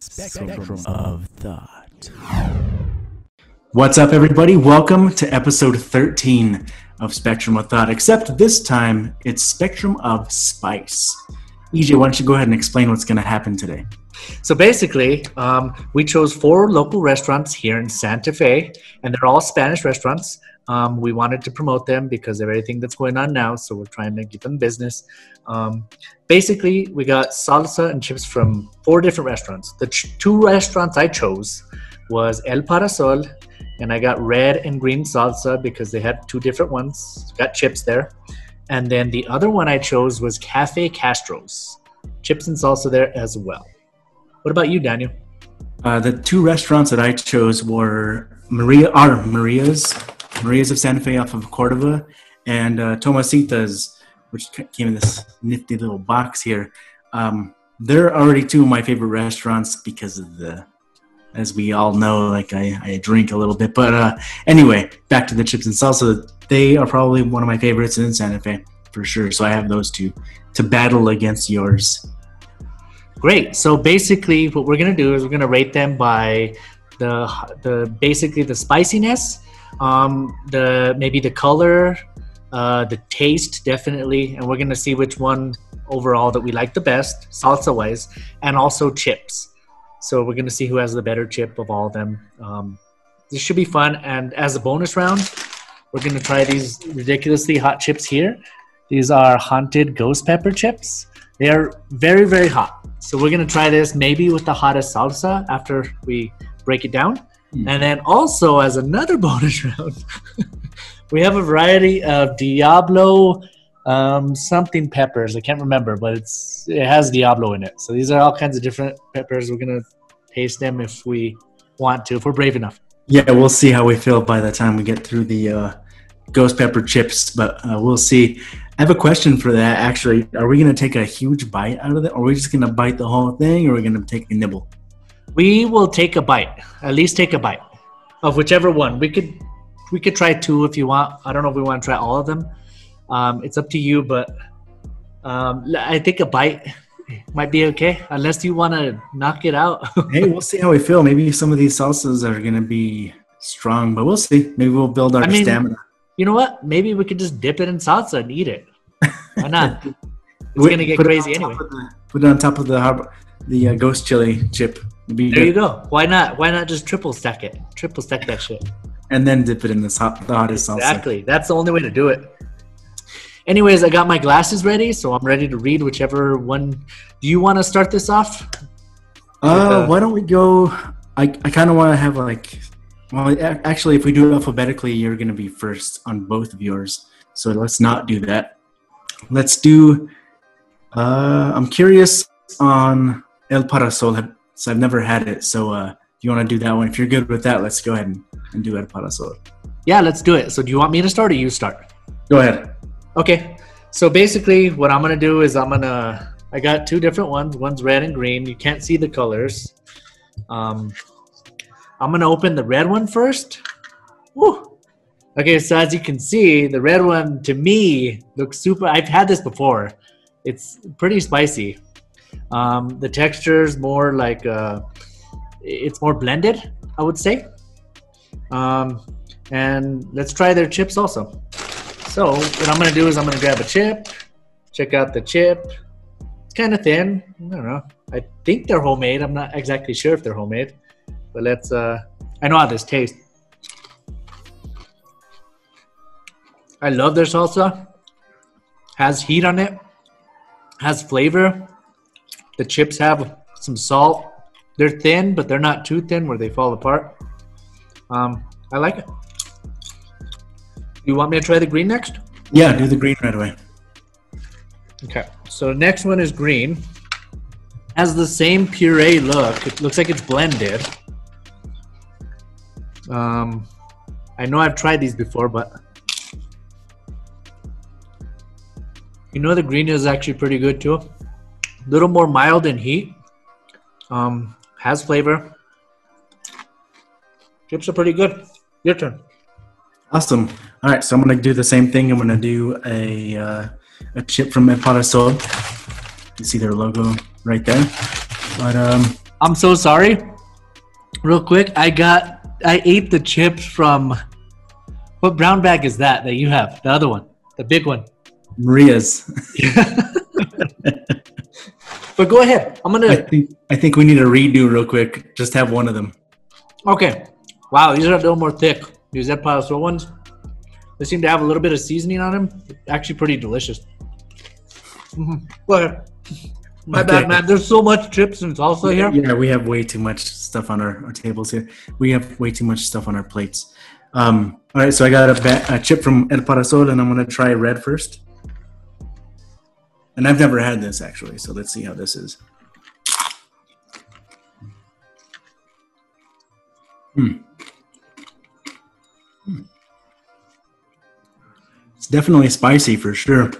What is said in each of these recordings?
Spectrum of Thought. What's up, everybody? Welcome to episode 13 of Spectrum of Thought, except this time it's Spectrum of Spice. EJ, why don't you go ahead and explain what's going to happen today? So basically, um, we chose four local restaurants here in Santa Fe, and they're all Spanish restaurants. Um, we wanted to promote them because of everything that's going on now, so we're trying to give them business. Um, basically, we got salsa and chips from four different restaurants. The ch- two restaurants I chose was El Parasol, and I got red and green salsa because they had two different ones. Got chips there, and then the other one I chose was Cafe Castro's, chips and salsa there as well. What about you, Daniel? Uh, the two restaurants that I chose were Maria, are Maria's, Maria's of Santa Fe off of Cordova, and uh, Tomasitas, which came in this nifty little box here. Um, they're already two of my favorite restaurants because of the, as we all know, like I, I drink a little bit. But uh, anyway, back to the chips and salsa. They are probably one of my favorites in Santa Fe for sure. So I have those two to battle against yours. Great. So basically, what we're gonna do is we're gonna rate them by the the basically the spiciness, um, the maybe the color, uh, the taste definitely, and we're gonna see which one overall that we like the best salsa wise, and also chips. So we're gonna see who has the better chip of all of them. Um, this should be fun. And as a bonus round, we're gonna try these ridiculously hot chips here. These are haunted ghost pepper chips. They are very, very hot. So we're gonna try this maybe with the hottest salsa after we break it down. And then also as another bonus round, we have a variety of Diablo um, something peppers. I can't remember, but it's it has Diablo in it. So these are all kinds of different peppers. We're gonna taste them if we want to, if we're brave enough. Yeah, we'll see how we feel by the time we get through the uh, ghost pepper chips, but uh, we'll see. I have a question for that. Actually, are we to take a huge bite out of it, or are we just to bite the whole thing, or are we to take a nibble? We will take a bite. At least take a bite of whichever one. We could we could try two if you want. I don't know if we want to try all of them. Um, it's up to you, but um, I think a bite might be okay, unless you want to knock it out. hey, we'll see how we feel. Maybe some of these salsas are going to be strong, but we'll see. Maybe we'll build our I mean- stamina. you know what? Maybe we could just dip it in salsa and eat it. Why not? It's Wait, gonna get crazy anyway. the- put it on top of the the uh, ghost chili chip. Be There good. you go. Why not? Why not just triple stack it? Triple stack that shit. And then dip it in this hot, the hottest salsa. Exactly. That's the only way to do it. Anyways, I got my glasses ready, so I'm ready to read whichever one. Do you want to start this off? Uh, Uh, why don't we go? I, I kind of want to have like, well, actually, if we do it alphabetically, you're going to be first on both of yours. So let's not do that. Let's do. Uh, I'm curious on El Parasol. Have- So I've never had it. So uh, if you want to do that one, if you're good with that, let's go ahead and, and do El Parasol. Yeah, let's do it. So, do you want me to start or you start? Go ahead. Okay. So basically, what I'm gonna do is I'm gonna. I got two different ones. One's red and green. You can't see the colors. Um, I'm gonna open the red one first. Woo. Okay, so as you can see, the red one to me looks super. I've had this before. It's pretty spicy. Um, the texture is more like uh, it's more blended, I would say. Um, and let's try their chips also. So what I'm gonna do is I'm gonna grab a chip, check out the chip. It's kind of thin. I don't know. I think they're homemade. I'm not exactly sure if they're homemade, but let's. Uh, I know how this tastes. I love their salsa. Has heat on it. Has flavor. The chips have some salt. They're thin, but they're not too thin where they fall apart. Um, I like it. You want me to try the green next? Yeah, do the green right away. Okay. So next one is green. Has the same puree look. It looks like it's blended. Um, I know I've tried these before, but you know the green is actually pretty good too. Little more mild in heat. Um, has flavor. Chips are pretty good. Your turn. Awesome. All right, so I'm gonna do the same thing. I'm gonna do a uh, a chip from El Parasol. You see their logo right there. But um, I'm so sorry. Real quick, I got I ate the chips from what brown bag is that that you have? The other one, the big one. Maria's. But go ahead. I'm gonna. think I think we need a redo real quick. Just have one of them. Okay. Wow, these are a little more thick. These Ed Paso ones. They seem to have a little bit of seasoning on them. Actually, pretty delicious. Mhm. Go ahead. My Okay. bad, man. There's so much chips and salsa here. Yeah, we have way too much stuff on our, our tables here. We have way too much stuff on our plates. Um, all right, so I got a, ba- a chip from El Parasol, and I'm gonna try red first. And I've never had this actually, so let's see how this is. Hmm. Hmm. It's definitely spicy for sure,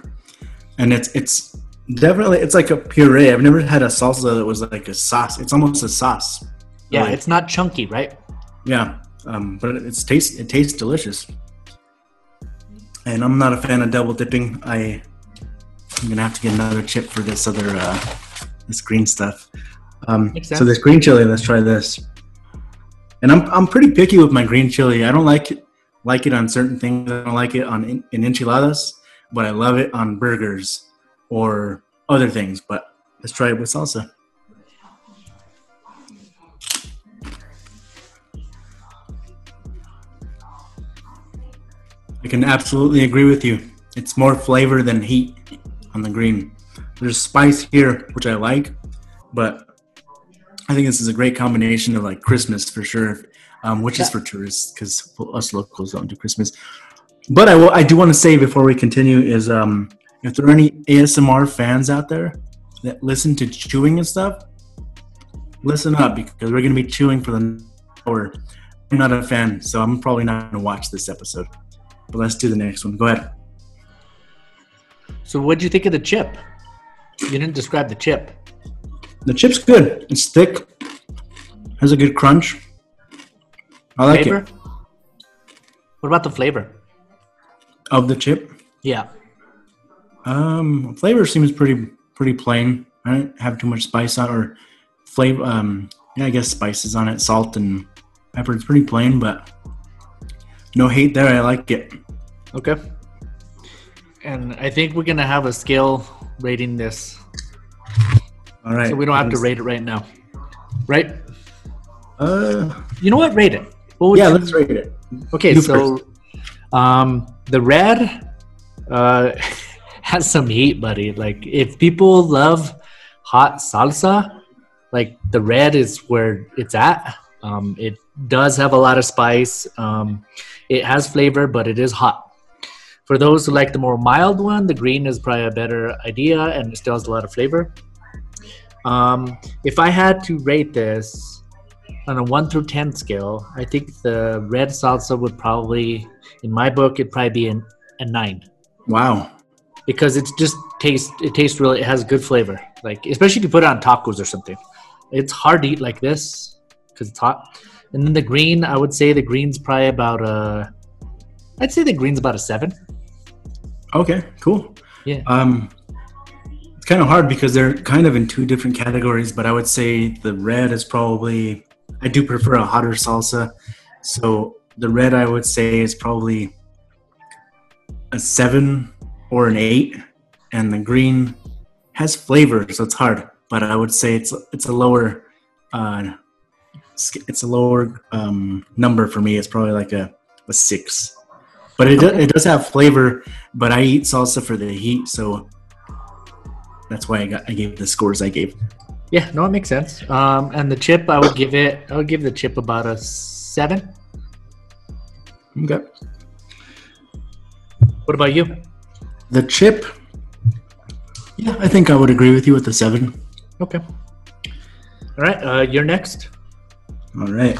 and it's it's definitely it's like a puree. I've never had a salsa that was like a sauce. It's almost a sauce. Yeah, Really. it's not chunky, right? Yeah, um, but it's taste it tastes delicious. And I'm not a fan of double dipping. I I'm gonna have to get another chip for this other uh, this green stuff. Um, so this green chili, let's try this. And I'm I'm pretty picky with my green chili. I don't like it like it on certain things. I don't like it on in, in enchiladas, but I love it on burgers or other things. But let's try it with salsa. I can absolutely agree with you. It's more flavor than heat on the green. There's spice here, which I like, but I think this is a great combination of like Christmas for sure, um, which is for tourists because us locals don't do Christmas. But I will, I do want to say before we continue is um, if there are any ASMR fans out there that listen to chewing and stuff, listen up because we're going to be chewing for the hour. I'm not a fan, so I'm probably not going to watch this episode. But let's do the next one. Go ahead. So, what'd you think of the chip? You didn't describe the chip. The chip's good. It's thick. Has a good crunch. I like flavor? it. What about the flavor? Of the chip, Yeah. um, flavor seems pretty pretty plain. I don't have too much spice on or flavor. Um, yeah, I guess spices on it, salt and pepper. It's pretty plain, but no hate there. I like it. Okay. And I think we're gonna have a scale rating this, All right. so we don't have to rate it right now, right? Uh, You know what? Rate it. What yeah, you- let's rate it. Okay, You so um, the red uh, has some heat, buddy. Like if people love hot salsa, like the red is where it's at. Um, it does have a lot of spice. Um, it has flavor, but it is hot. For those who like the more mild one, the green is probably a better idea, and it still has a lot of flavor. Um, if I had to rate this, on a one through ten scale, I think the red salsa would probably, in my book, it'd probably be an, a nine Wow. because it's just taste. It tastes really. It has good flavor. Like especially if you put it on tacos or something. It's hard to eat like this because it's hot. And then the green, I would say the green's probably about a. I'd say the green's about a seven. Okay. Cool. Yeah. Um, it's kind of hard because they're kind of in two different categories, but I would say the red is probably. I do prefer a hotter salsa, so the red I would say is probably a seven or an eight, and the green has flavor, so it's hard. But I would say it's it's a lower, uh, it's a lower um, number for me. It's probably like a, a six. But it, do, it does have flavor. But I eat salsa for the heat, so that's why I got I gave the scores I gave. Yeah, no, it makes sense. Um, and the chip, I would give it. I would give the chip about a seven. Okay. What about you? The chip. Yeah, I think I would agree with you with the seven. Okay. All right, uh, you're next. All right.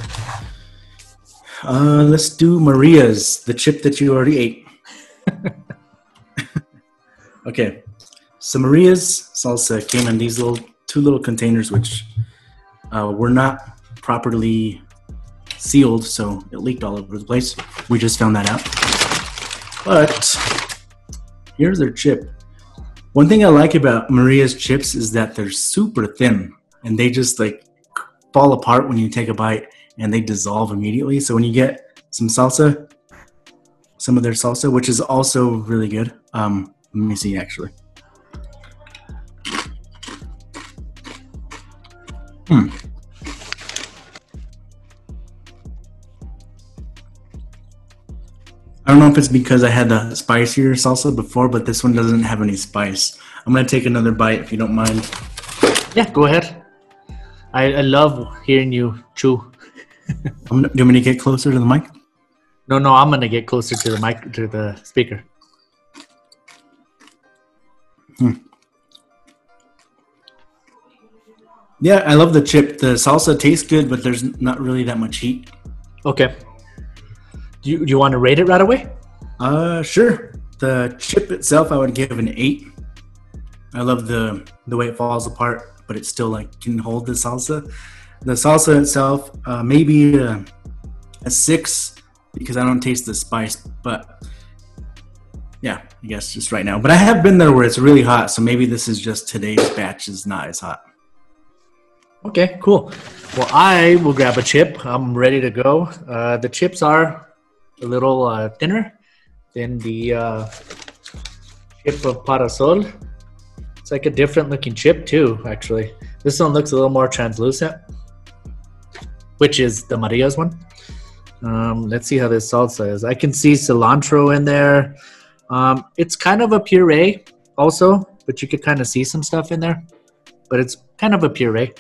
Uh, let's do Maria's, the chip that you already ate. okay. So Maria's salsa came in these little two little containers, which uh, were not properly sealed, so it leaked all over the place. We just found that out. But here's their chip. One thing I like about Maria's chips is that they're super thin, and they just like fall apart when you take a bite and they dissolve immediately. So when you get some salsa, some of their salsa, which is also really good. Um, let me see actually. Hmm. I don't know if it's because I had the spicier salsa before, but this one doesn't have any spice. I'm gonna take another bite if you don't mind. Yeah, go ahead. I, I love hearing you chew. I'm, do you want me to get closer to the mic? No, no, I'm gonna get closer to the mic to the speaker. Yeah, I love the chip. The salsa tastes good, but there's not really that much heat. Okay. Do you, do you want to rate it right away? Uh, sure. The chip itself, I would give an eight. I love the the way it falls apart, but it still like can hold the salsa. The salsa itself, uh, maybe a, a six because I don't taste the spice. But yeah, I guess just right now. But I have been there where it's really hot, so maybe this is just today's batch is not as hot. Okay, cool. Well, I will grab a chip. I'm ready to go. Uh, the chips are a little uh, thinner than the uh, chip of Parasol. It's like a different looking chip too, actually. This one looks a little more translucent, which is the Maria's one. Um, let's see how this salsa is. I can see cilantro in there. Um, it's kind of a puree also, but you could kind of see some stuff in there. But it's kind of a puree.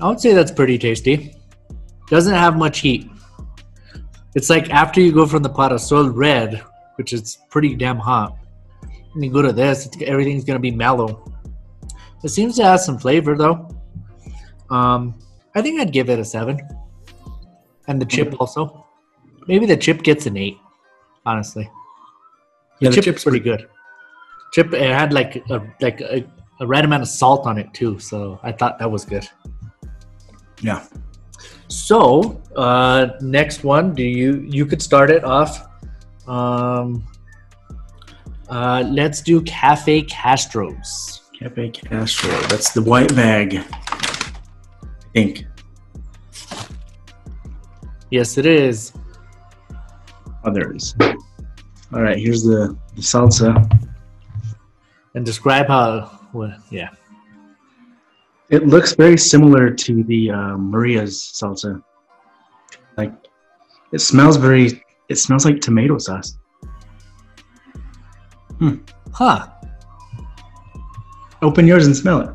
I would say that's pretty tasty. Doesn't have much heat. It's like after you go from the Parasol red, which is pretty damn hot, and you go to this, it's, everything's gonna be mellow. It seems to have some flavor though. Um, I think I'd give it a seven, and the chip also. Maybe the chip gets an eight. Honestly, the, Yeah, the chip chip's pretty good. Chip it had like a like a, a right amount of salt on it too, so I thought that was good. Yeah. So uh, next one, do you you could start it off? Um, uh, let's do Cafe Castro's. Cafe Castro. That's the white bag. I think. Yes, it is. Others. All right, here's the, the salsa. And describe how. Well, yeah. It looks very similar to the uh, Maria's salsa. Like, it smells very. It smells like tomato sauce. Huh. Open yours and smell it.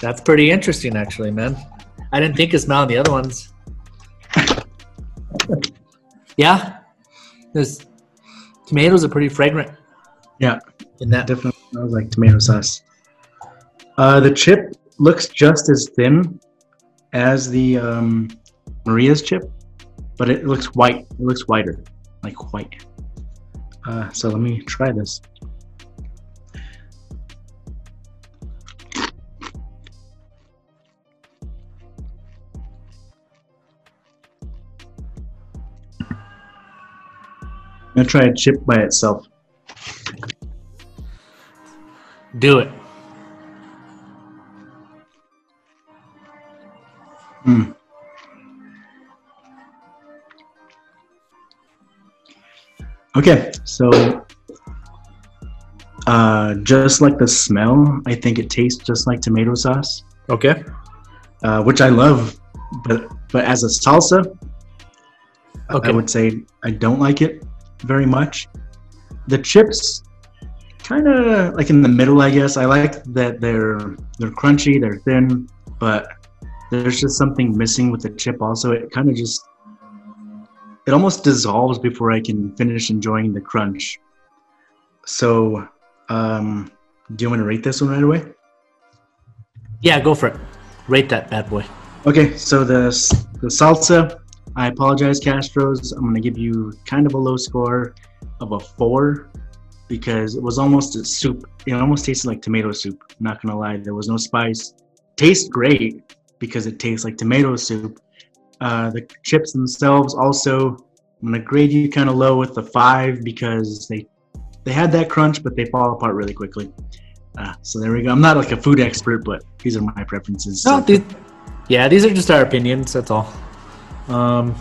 That's pretty interesting, actually, man. I didn't think of smelling the other ones. yeah, this tomatoes are pretty fragrant Yeah, in that. definitely smells like tomato sauce. Uh, the chip looks just as thin as the um, Maria's chip, but it looks white. It looks whiter, like white. Uh, so let me try this. I'm gonna try a chip by itself. Do it. Mm. Okay, so uh, just like the smell, I think it tastes just like tomato sauce, Okay. uh, which I love. But but as a salsa, Okay. I would say I don't like it very much. The chips, kind of like in the middle, I guess. I like that they're they're crunchy, they're thin, but there's just something missing with the chip. Also, it kind of just it almost dissolves before I can finish enjoying the crunch. So, um, do you want to rate this one right away? Yeah, go for it. Rate that bad boy. Okay, so the the salsa. I apologize, Castros. I'm gonna give you kind of a low score of a four because it was almost a soup. It almost tasted like tomato soup. Not gonna lie, there was no spice. Tastes great because it tastes like tomato soup. Uh, the chips themselves also. I'm gonna grade you kind of low with the five because they they had that crunch, but they fall apart really quickly. Uh, so there we go. I'm not like a food expert, but these are my preferences. No, So- these, yeah, these are just our opinions. That's all. Um,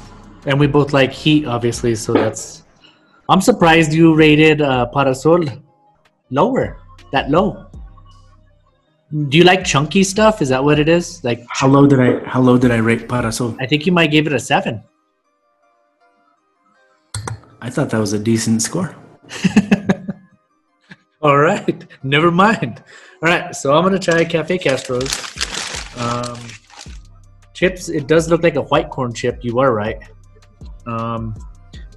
and we both like heat, obviously. So that's. I'm surprised you rated uh, Parasol lower, that low. Do you like chunky stuff? Is that what it is? Like, how low did I how low did I rate Parasol? I think you might give it a seven. I thought that was a decent score. All right, never mind. All right, so I'm gonna try Cafe Castro's um, chips. It does look like a white corn chip. You are right. Um,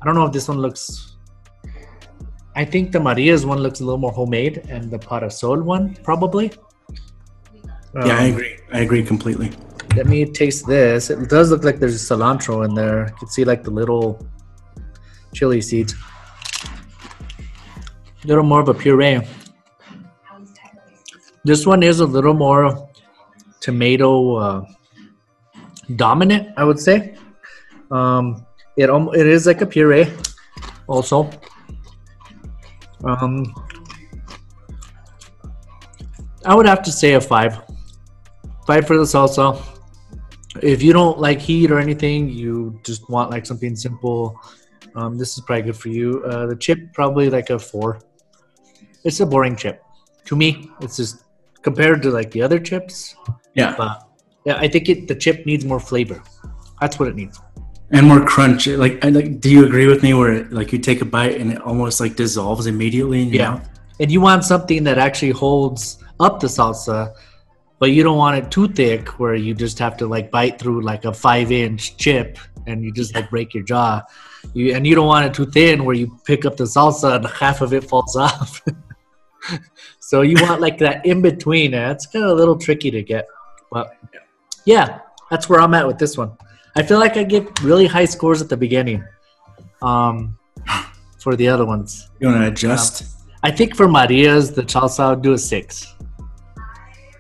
I don't know if this one looks. I think the Maria's one looks a little more homemade, and the Parasol one probably. Yeah, I Um, agree. I agree completely. Let me taste this. It does look like there's cilantro in there. You can see like the little chili seeds. A little more of a puree. This one is a little more tomato uh, dominant, I would say. Um, it al- it is like a puree, also. Um, I would have to say a five. Five for the salsa if you don't like heat or anything, you just want like something simple. Um, this is probably good for you. Uh, the chip probably like a four. It's a boring chip to me. It's just compared to like the other chips. Yeah, But yeah, I think it the chip needs more flavor. That's what it needs. and more crunch. Like, I like. Do you agree with me? Where like you take a bite and it almost like dissolves immediately in your Yeah. mouth? And you want something that actually holds up the salsa, but you don't want it too thick where you just have to like bite through like a five inch chip and you just like break your jaw. You and you don't want it too thin where you pick up the salsa and half of it falls off. so you want like that in between. and It's kind of a little tricky to get, but yeah, that's where I'm at with this one. I feel like I get really high scores at the beginning. Um, for the other ones. You want to adjust? I think for Maria's, the salsa I would do a six,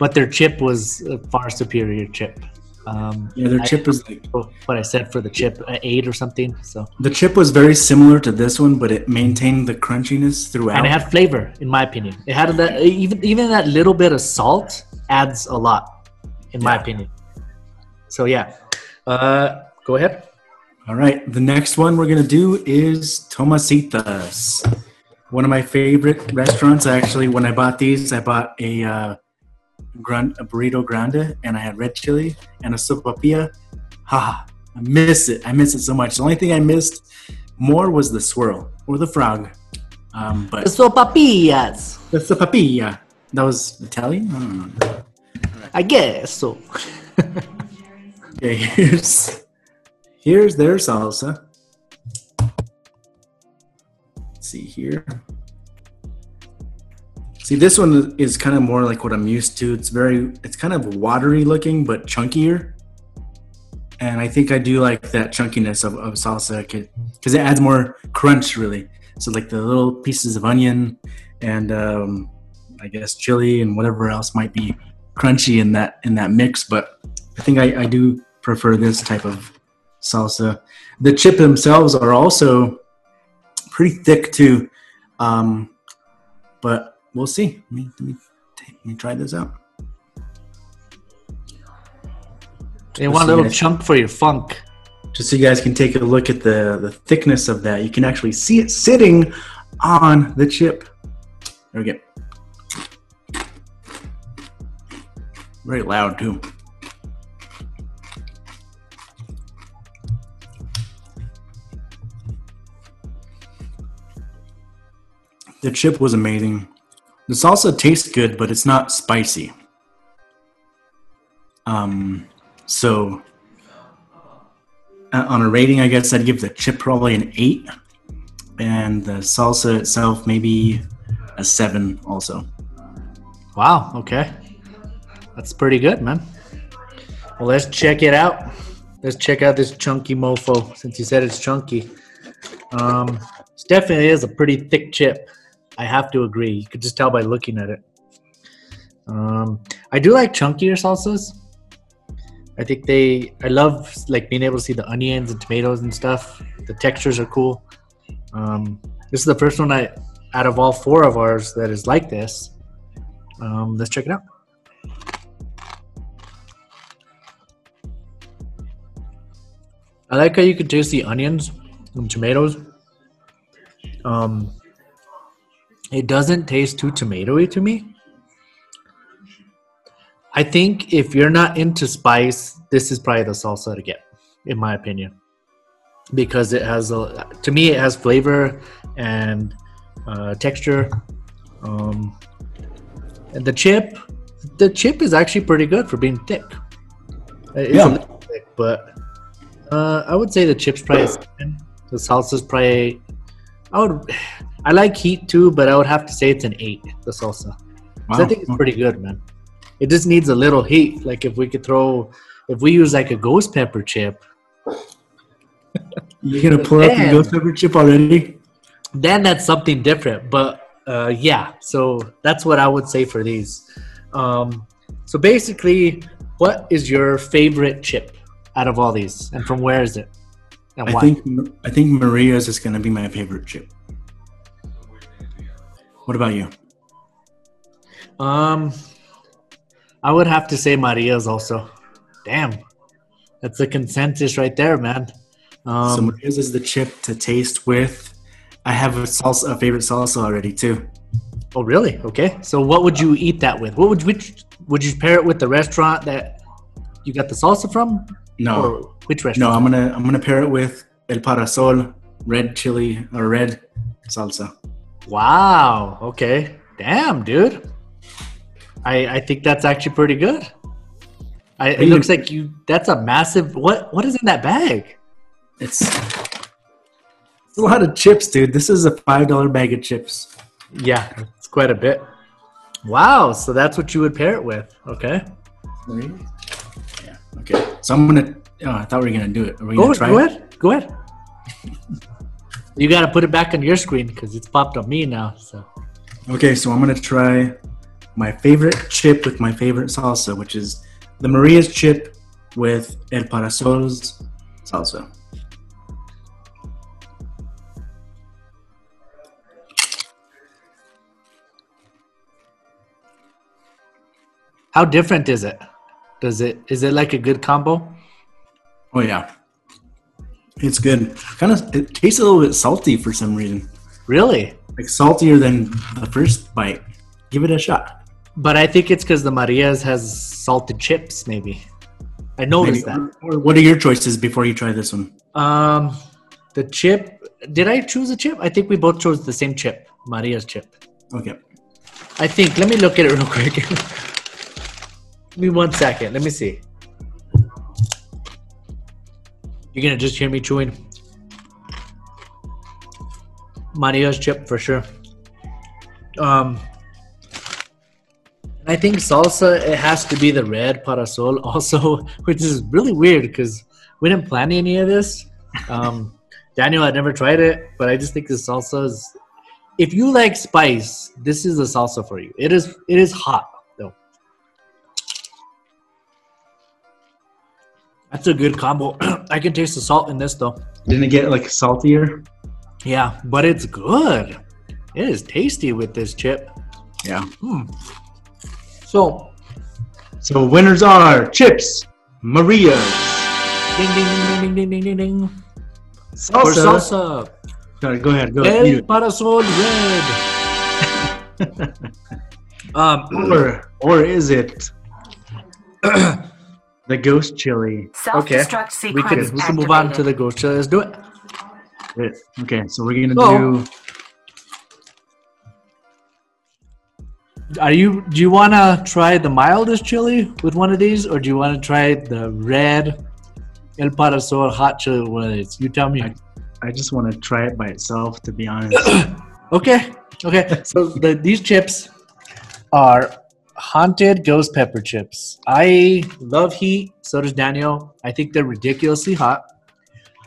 but their chip was a far superior chip. Um, yeah, their chip is like what I said for the chip, an eight or something. So the chip was very similar to this one, but it maintained the crunchiness throughout. and it had flavor, in my opinion. It had that even even that little bit of salt adds a lot, in my opinion. So yeah, uh, go ahead. All right, the next one we're gonna do is Tomasitas. One of my favorite restaurants. Actually, when I bought these, I bought a uh, gran- a burrito grande, and I had red chili and a sopapilla. Ha! I miss it. I miss it so much. The only thing I missed more was the swirl or the frog. Um, but Sopapillas, the sopapilla. That was Italian. I don't know. I guess so. Okay, here's here's their salsa. Let's see here. See, this one is kind of more like what I'm used to. It's very, it's kind of watery looking, but chunkier. And I think I do like that chunkiness of, of salsa because it adds more crunch, really. So, like the little pieces of onion and um, I guess chili and whatever else might be crunchy in that in that mix. But I think I, I do prefer this type of salsa. The chip themselves are also pretty thick too, um, but we'll see. Let me, let me, let me try this out. You want a little chunk for your funk. Just so you guys can take a look at the, the thickness of that. You can actually see it sitting on the chip. There we go. Very loud too. The chip was amazing. The salsa tastes good, but it's not spicy. Um, so uh, on a rating, I guess I'd give the chip probably an eight, and the salsa itself maybe a seven. Also, Wow. Okay. That's pretty good, man. Well, let's check it out. Let's check out this chunky mofo since you said it's chunky. Um, it definitely is a pretty thick chip. I have to agree. You could just tell by looking at it. Um, I do like chunkier salsas. I think they. I love like being able to see the onions and tomatoes and stuff. The textures are cool. Um, this is the first one I out of all four of ours that is like this. Um, let's check it out. I like how you can taste the onions and tomatoes. Um, it doesn't taste too tomatoey to me. I think if you're not into spice, this is probably the salsa to get, in my opinion, because it has a. To me, it has flavor and uh, texture. Um, and the chip, the chip is actually pretty good for being thick. It's Yeah. thick, but uh, I would say the chips probably. The salsa's probably. I would. I like heat too, but I would have to say it's an eight. The salsa. 'Cause I think it's pretty good, man. It just needs a little heat. Like if we could throw, if we use like a ghost pepper chip, You're gonna pull up your ghost pepper chip already? then that's something different. But uh, yeah, so that's what I would say for these. Um, so basically, what is your favorite chip out of all these, and from where is it? And I think I think Maria's is gonna be my favorite chip. What about you? Um, I would have to say Maria's also. Damn, that's a consensus right there, man. Um, so Maria's is the chip to taste with. I have a salsa, a favorite salsa already too. Oh, really? Okay. So, what would you eat that with? What would which would you pair it with the restaurant that you got the salsa from? No, Or which restaurant? no. I'm gonna I'm gonna pair it with El Parasol red chili or red salsa. Wow. Okay. Damn, dude. I I think that's actually pretty good. I, it looks like you. That's a massive. What what is in that bag? It's, it's a lot of chips, dude. This is a five dollar bag of chips. Yeah, it's quite a bit. Wow. So that's what you would pair it with. Okay. Yeah. Okay. So I'm gonna. Oh, I thought we were gonna do it. Are we Go, gonna try go it? ahead. Go ahead. you got to put it back on your screen because it's popped on me now. So. Okay, so I'm gonna try my favorite chip with my favorite salsa, which is the Maria's chip with El Parasol's salsa. How different is it? Does it is it like a good combo? Oh yeah, it's good. Kind of, it tastes a little bit salty for some reason, Really? like saltier than the first bite. Give it a shot. But I think it's because the Maria's has salted chips. Maybe I Maybe. noticed that. Or what are your choices before you try this one? Um, the chip. Did I choose a chip? I think we both chose the same chip, Maria's chip. Okay. I think. Let me look at it real quick. Give me one second. Let me see. You're gonna just hear me chewing. Maria's chip for sure. Um, I think salsa it has to be the red parasol also, which is really weird because we didn't plan any of this. Um, Daniel had never tried it, but I just think the salsa is. If you like spice, this is the salsa for you. It is. It is hot That's a good combo. I can taste the salt in this though. Didn't it get like saltier? Yeah, but it's good. It is tasty with this chip. Yeah. Hmm. So, So winners are chips, Maria's, ding ding ding ding ding ding ding ding. salsa. Salsa, Sorry, go ahead. Go El ahead. Parasol Red. um. Or or is it the ghost chili? Self-destruct we can we can move on to the ghost. Chili. Let's do it. It- Okay, so we're gonna Oh. do. Are you? Do you want to try the mildest chili with one of these, or do you want to try the red El Parasol hot chili with one of these? You tell me. I- I just want to try it by itself, to be honest. Okay. Okay. So the, these chips are haunted ghost pepper chips. I love heat. So does Daniel. I think they're ridiculously hot.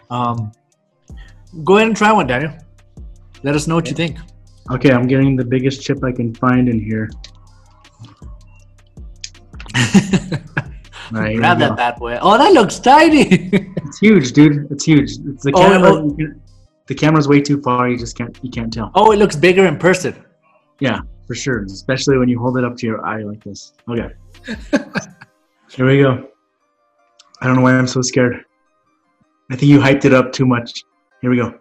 Um, go ahead and try one, Daniel. Let us know what you think. Okay, I'm getting the biggest chip I can find in here. All right, Grab that bad boy. Oh, that looks tiny. It's huge, dude. It's huge. It's the Oh, camera. oh. can- the camera's way too far. You just can't you can't tell. Oh, it looks bigger in person. Yeah, for sure. Especially when you hold it up to your eye like this. Okay. Here we go. I don't know why I'm so scared. I think you hyped it up too much. Here we go.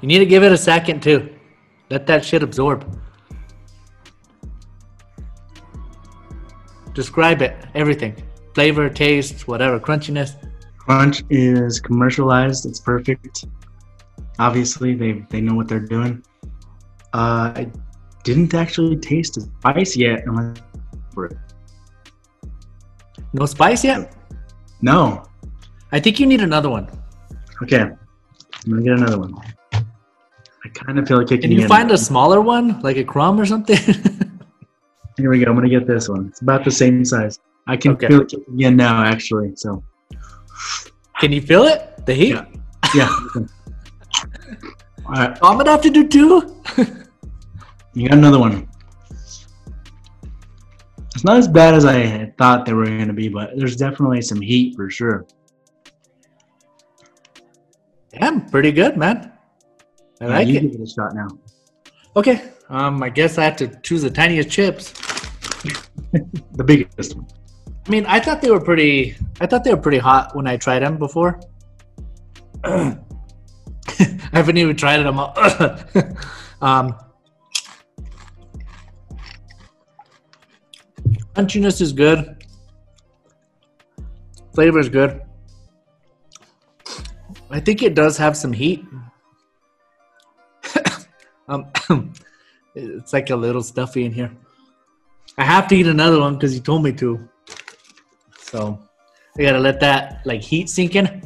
You need to give it a second too. Let that shit absorb. Describe it. Everything. Flavor, taste, whatever. Crunchiness. Crunch is commercialized. It's perfect. Obviously, they they know what they're doing. Uh, I didn't actually taste the spice yet. unless- for it. No spice yet? No. I think you need another one. Okay. I'm gonna get another one. I kind of feel like kicking Can you find a smaller one, like a crumb or something? Here we go. I'm gonna get this one. It's about the same size. I can Okay. feel it kicking in now, actually. So Can you feel it? The heat? Yeah. yeah. All right, I'm gonna have to do two. you got another one. It's not as bad as I thought they were gonna be, but there's definitely some heat for sure. Damn, pretty good, man. I Yeah, like you it. give it a shot now. Okay. Um, I guess I have to choose the tiniest chips. The biggest one. I mean, I thought they were pretty. I thought they were pretty hot when I tried them before. I haven't even tried them. all. um, crunchiness is good. Flavor is good. I think it does have some heat. um, it's like a little stuffy in here. I have to eat another one because you told me to. So I gotta let that like heat sink in.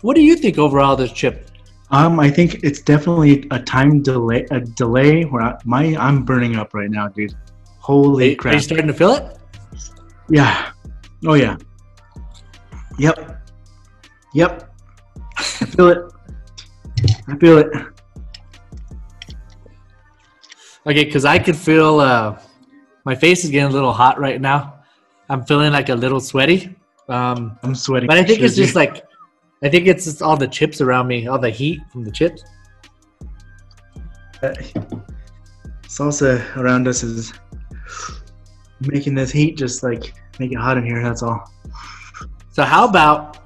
What do you think overall of this chip? Um, I think it's definitely a time delay. A delay where I, my I'm burning up right now, dude. Holy Are, are you starting to feel it? Yeah. Oh yeah. Yep. Yep. I feel it. I feel it. Okay, because I could feel uh, my face is getting a little hot right now. I'm feeling like a little sweaty. Um, I'm sweating. but I think it's Sure, just like, I think it's just all the chips around me, all the heat from the chips. dude. salsa around us is making this heat just like make it hot in here. That's all. So how about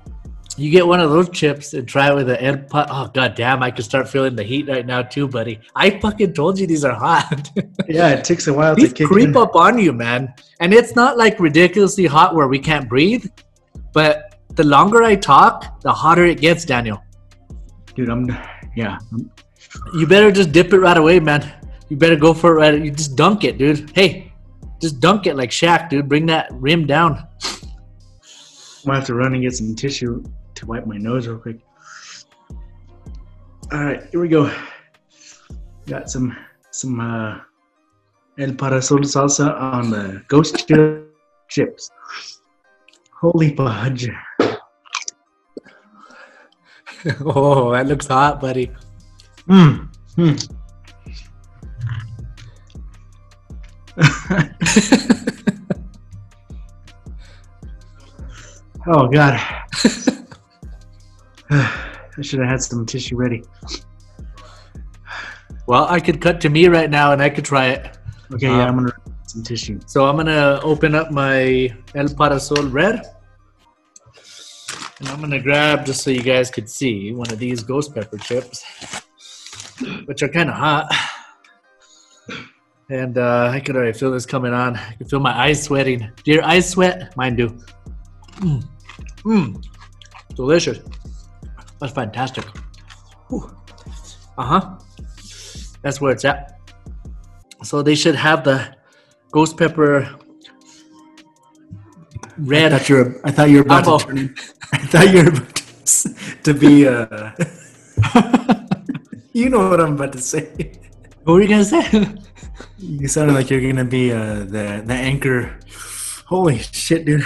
you get one of those chips and try it with an egg pot? Oh god damn, I can start feeling the heat right now too, buddy. I fucking told you these are hot. Yeah, it takes a while these to creep in. up on you, man. And it's not like ridiculously hot where we can't breathe, but the longer I talk, the hotter it gets, Daniel. Dude, I'm. Yeah. I'm, You better just dip it right away, man. You better go for it right. You just dunk it, dude. Hey, just dunk it like Shaq, dude. Bring that rim down. I'm gonna have to run and get some tissue to wipe my nose real quick. All right, here we go. Got some some uh, El Parasol salsa on the ghost chips. Holy fudge! oh, that looks hot, buddy. Mm. Mm. oh God! I should have had some tissue ready. Well, I could cut to me right now and I could try it. Okay, yeah, I'm gonna So I'm gonna open up my El Parasol Red. And I'm gonna grab, just so you guys could see, one of these ghost pepper chips, which are kind of hot. And uh, I could already feel this coming on. I can feel my eyes sweating. Do your eyes sweat? Mine do. Mmm. Mmm. Delicious. That's fantastic. Uh huh. That's where it's at. So they should have the ghost pepper I red. thought you were. I thought you were about Apple. to turn. in- I thought you were about to, to be. Uh, you know what I'm about to say. What were you gonna say? You sounded like you're gonna be uh, the the anchor. Holy shit, dude!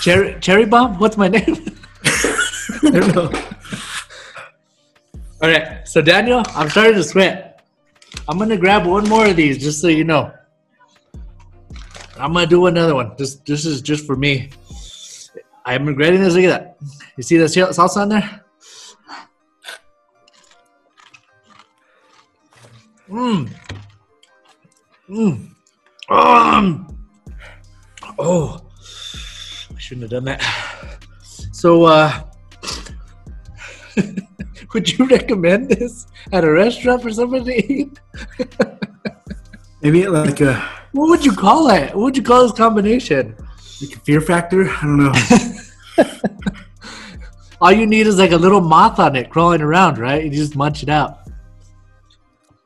Cherry Cherry Bomb? What's my name? I don't know. All right. So Daniel, I'm starting to sweat. I'm gonna grab one more of these just so you know. I'm gonna do another one. This this is just for me. I'm regretting this. Look at that. You see the sal- salsa on there? Mmm. Mmm. Um. Oh. I shouldn't have done that. So, uh, would you recommend this at a restaurant for somebody to eat? Maybe like a, What would you call it? What would you call this combination? like fear factor. I don't know. All you need is like a little moth on it crawling around, right? You just munch it out.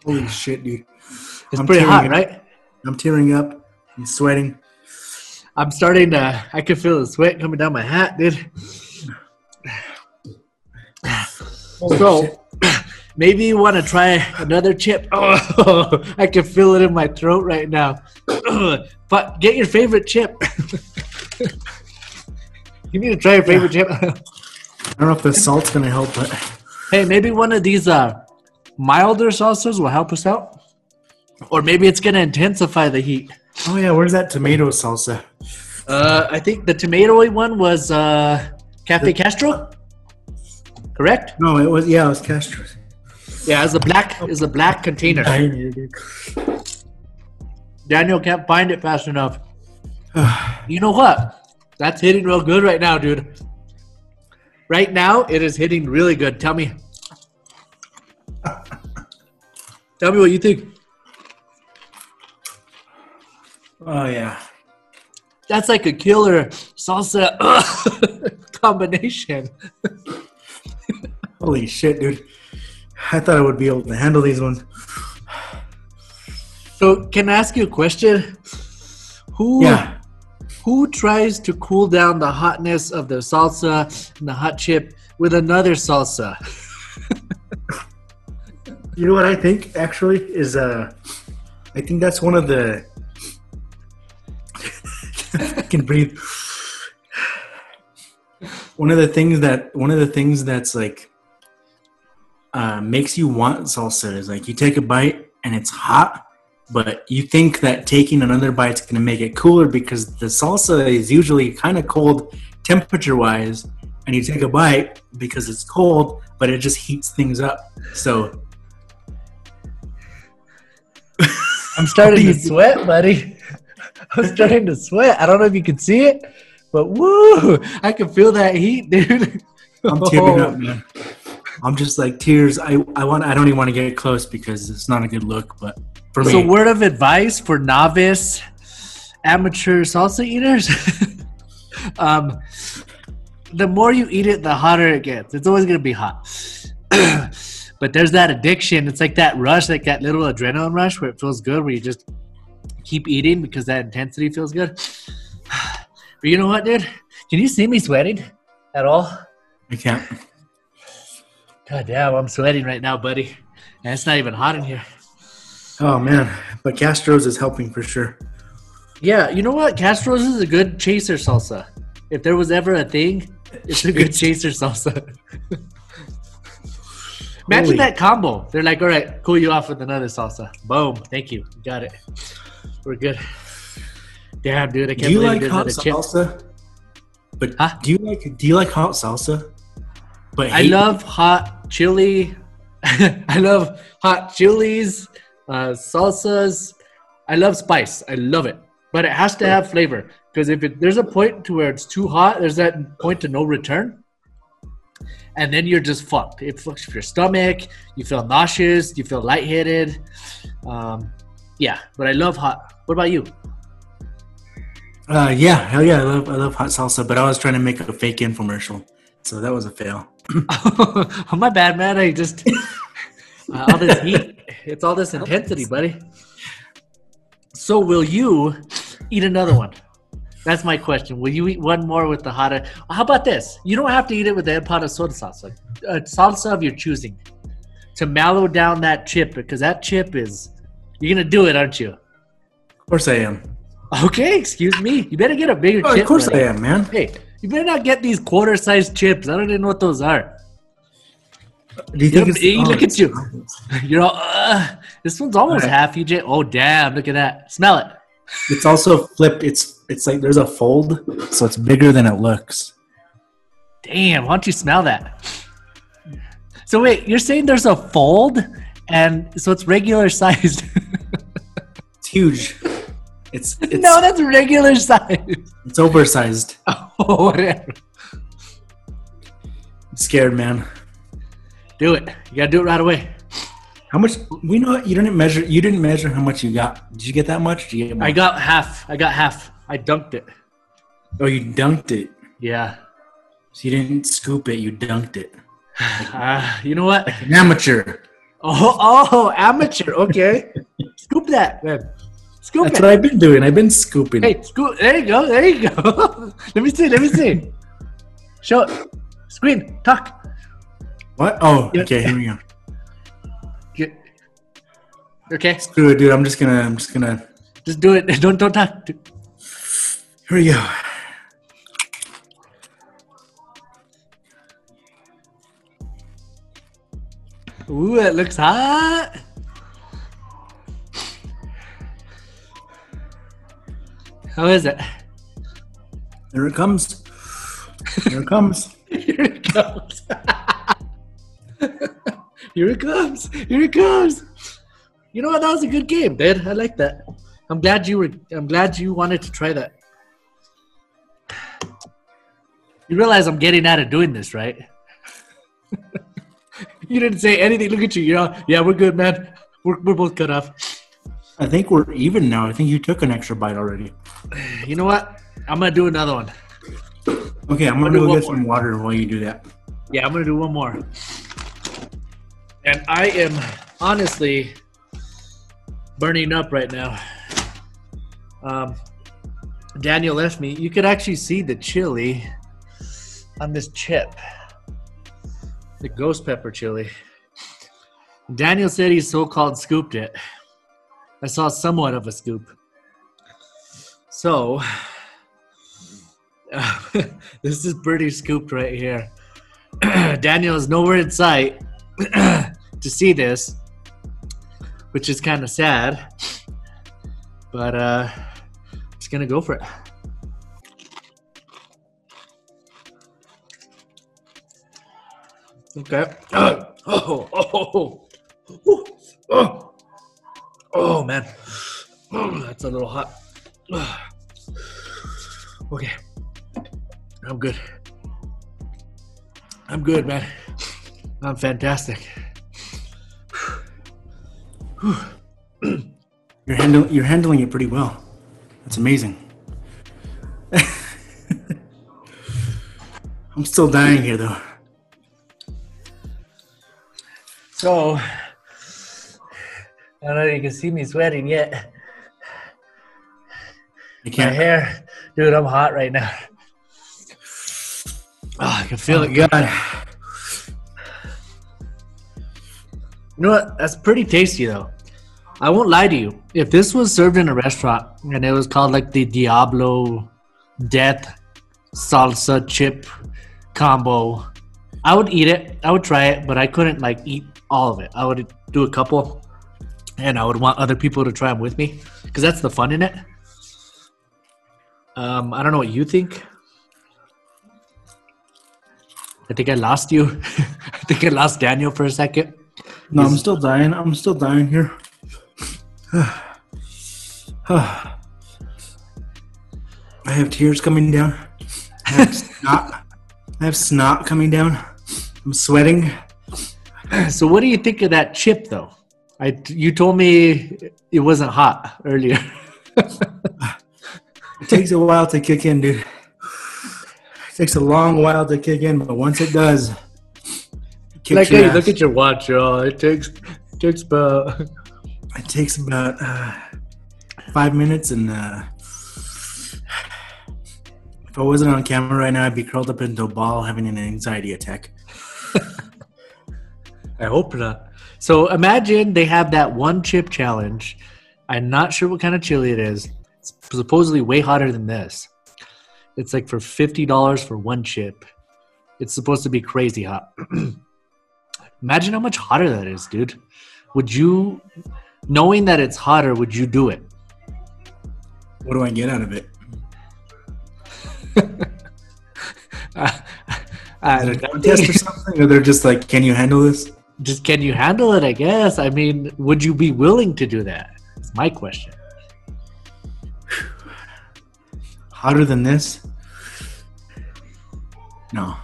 Holy shit, dude! It's I'm pretty hot, up. right? I'm tearing up. I'm sweating. I'm starting to. I can feel the sweat coming down my hat, dude. Holy So shit. Maybe you want to try another chip. Oh, I can feel it in my throat right now. but get your favorite chip. you need to try your favorite chip. I don't know if the salt's gonna help, but hey, maybe one of these uh, milder salsas will help us out. Or maybe it's going to intensify the heat. oh yeah, where's that tomato salsa? Uh, I think the tomatoey one was uh, Cafe Castro. Correct? No, it was yeah, it was Castro's. Yeah, it's a black is a black container. Daniel can't find it fast enough. You know what? That's hitting real good right now, dude. Right now, it is hitting really good. Tell me. Tell me what you think. oh yeah. That's like a killer salsa combination. Holy shit, dude. I thought I would be able to handle these ones. So, can I ask you a question? Who Yeah. who tries to cool down the hotness of the salsa and the hot chip with another salsa? You know what I think actually is uh I think that's one of the I can breathe. One of the things that one of the things that's like uh, makes you want salsa is like you take a bite and it's hot, but you think that taking another bite's gonna make it cooler because the salsa is usually kind of cold temperature wise, and you take a bite because it's cold, but it just heats things up. So I'm starting to sweat, buddy. I'm starting to sweat. I don't know if you can see it, but woo! I can feel that heat, dude. I'm tearing up, man. I'm just like tears. I, I want. I don't even want to get close because it's not a good look. But for me, So, word of advice for novice, amateur salsa eaters: um, the more you eat it, the hotter it gets. It's always gonna be hot. but there's that addiction. It's like that rush, like that little adrenaline rush, where it feels good, where you just keep eating because that intensity feels good. But you know what, dude? Can you see me sweating at all? I can't. God damn, I'm sweating right now, buddy. And it's not even hot in here. Oh man, but Castro's is helping for sure. Yeah, you know what? Castro's is a good chaser salsa. If there was ever a thing, it's a good chaser salsa. Imagine Holy- that combo. They're like, all right, cool you off with another salsa. Boom. Thank you. Got it. We're good. Damn, dude. I can't Do you believe like hot not a chip. salsa? But Huh? do you like do you like hot salsa? But I love hot chili. I love hot chilies, uh, salsas. I love spice. I love it, but it has to have flavor. Because if it, there's a point to where it's too hot, there's that point to no return, and then you're just fucked. It fucks with your stomach. You feel nauseous. You feel lightheaded. Um, yeah, but I love hot. What about you? Uh, yeah, hell yeah, I love I love hot salsa. But I was trying to make a fake infomercial, so that was a fail. oh, my bad, man. I just uh, all this heat. It's all this intensity, buddy. So, will you eat another one? That's my question. Will you eat one more with the hot? How about this? You don't have to eat it with the empanada soda salsa. A salsa of your choosing to mellow down that chip because that chip is. You're gonna do it, aren't you? Of course I am. Okay, excuse me. You better get a bigger Oh, chip. of course buddy. I am, man. Hey, you better not get these quarter-sized chips. I don't even know what those are. Do you think look at you. You're all, uh, this one's almost half EJ. Oh, damn. Look at that. Smell it. It's also flipped. It's it's like there's a fold, so it's bigger than it looks. Damn, why don't you smell that? So wait, you're saying there's a fold, and so it's regular sized? It's huge. It's it's no, that's regular size. it's oversized. Oh, whatever. I'm scared, man. Do it. You gotta do it right away. How much? We know you didn't measure. You didn't measure how much you got. Did you get that much? Did you get more? I got half. I got half. I dunked it. Oh, you dunked it. Yeah. So you didn't scoop it. You dunked it. Uh, you know what? An amateur. Oh, oh, amateur. Okay. Scoop that, man. Scoop That's it. what I've been doing. I've been scooping. Hey, scoop. There you go. There you go. let me see. Let me see. Show. Screen. Talk. What? Oh, Yeah. okay. Here we go. Get. Okay. Screw it, dude. I'm just gonna. I'm just gonna. Just do it. Don't don't talk. Here we go. Ooh, it looks hot. How is it? Here it comes. Here it comes. Here it comes. Here it comes. Here it comes. You know what? That was a good game, dude. I like that. I'm glad you were. I'm glad you wanted to try that. You realize I'm getting out of doing this, right? you didn't say anything. Look at you. You're all, yeah, we're good, man. We're, we're both cut off. I think we're even now. I think you took an extra bite already. You know what? I'm gonna do another one. Okay, I'm I'll gonna do go get some water while you do that. Yeah, I'm gonna do one more. And I am honestly burning up right now. Um, Daniel left me. You could actually see the chili on this chip, the ghost pepper chili. Daniel said he so-called scooped it. I saw somewhat of a scoop. So, this is pretty scooped right here. Daniel is nowhere in sight to see this, which is kind of sad. But uh, I'm just gonna go for it. Okay. Oh, oh, oh, oh, oh, man, that's a little hot. Okay, I'm good. I'm good, man. I'm fantastic. You're handling. You're handling it pretty well. That's amazing. I'm still dying here, though. So, I don't know if you can see me sweating yet. I My can't. hair, dude, I'm hot right now. Oh, I can feel Oh, it. God. You know what? That's pretty tasty, though. I won't lie to you. If this was served in a restaurant and it was called like the Diablo Death Salsa Chip Combo, I would eat it. I would try it, but I couldn't like eat all of it. I would do a couple, and I would want other people to try them with me because that's the fun in it. Um, I don't know what you think. I think I lost you. I think I lost Daniel for a second. No, I'm still dying. I'm still dying here. I have tears coming down. I have snot. I have snot coming down. I'm sweating. So, what do you think of that chip, though? I you told me it wasn't hot earlier. It takes a while to kick in, dude. It takes a long while to kick in, but once it does, it kicks like, hey, ass. look at your watch, y'all. It takes it takes about It takes about uh, five minutes, and uh, if I wasn't on camera right now, I'd be curled up into a ball having an anxiety attack. I hope not. So imagine they have that one chip challenge. I'm not sure what kind of chili it is. It's supposedly way hotter than this. It's like for fifty dollars for one chip. It's supposed to be crazy hot. imagine how much hotter that is, dude. Would you, knowing that it's hotter, would you do it? What do I get out of it? Uh, Is it a contest or something? Or they're just like, can you handle this? Just can you handle it? I guess. I mean, would you be willing to do that? It's my question. Hotter than this? No.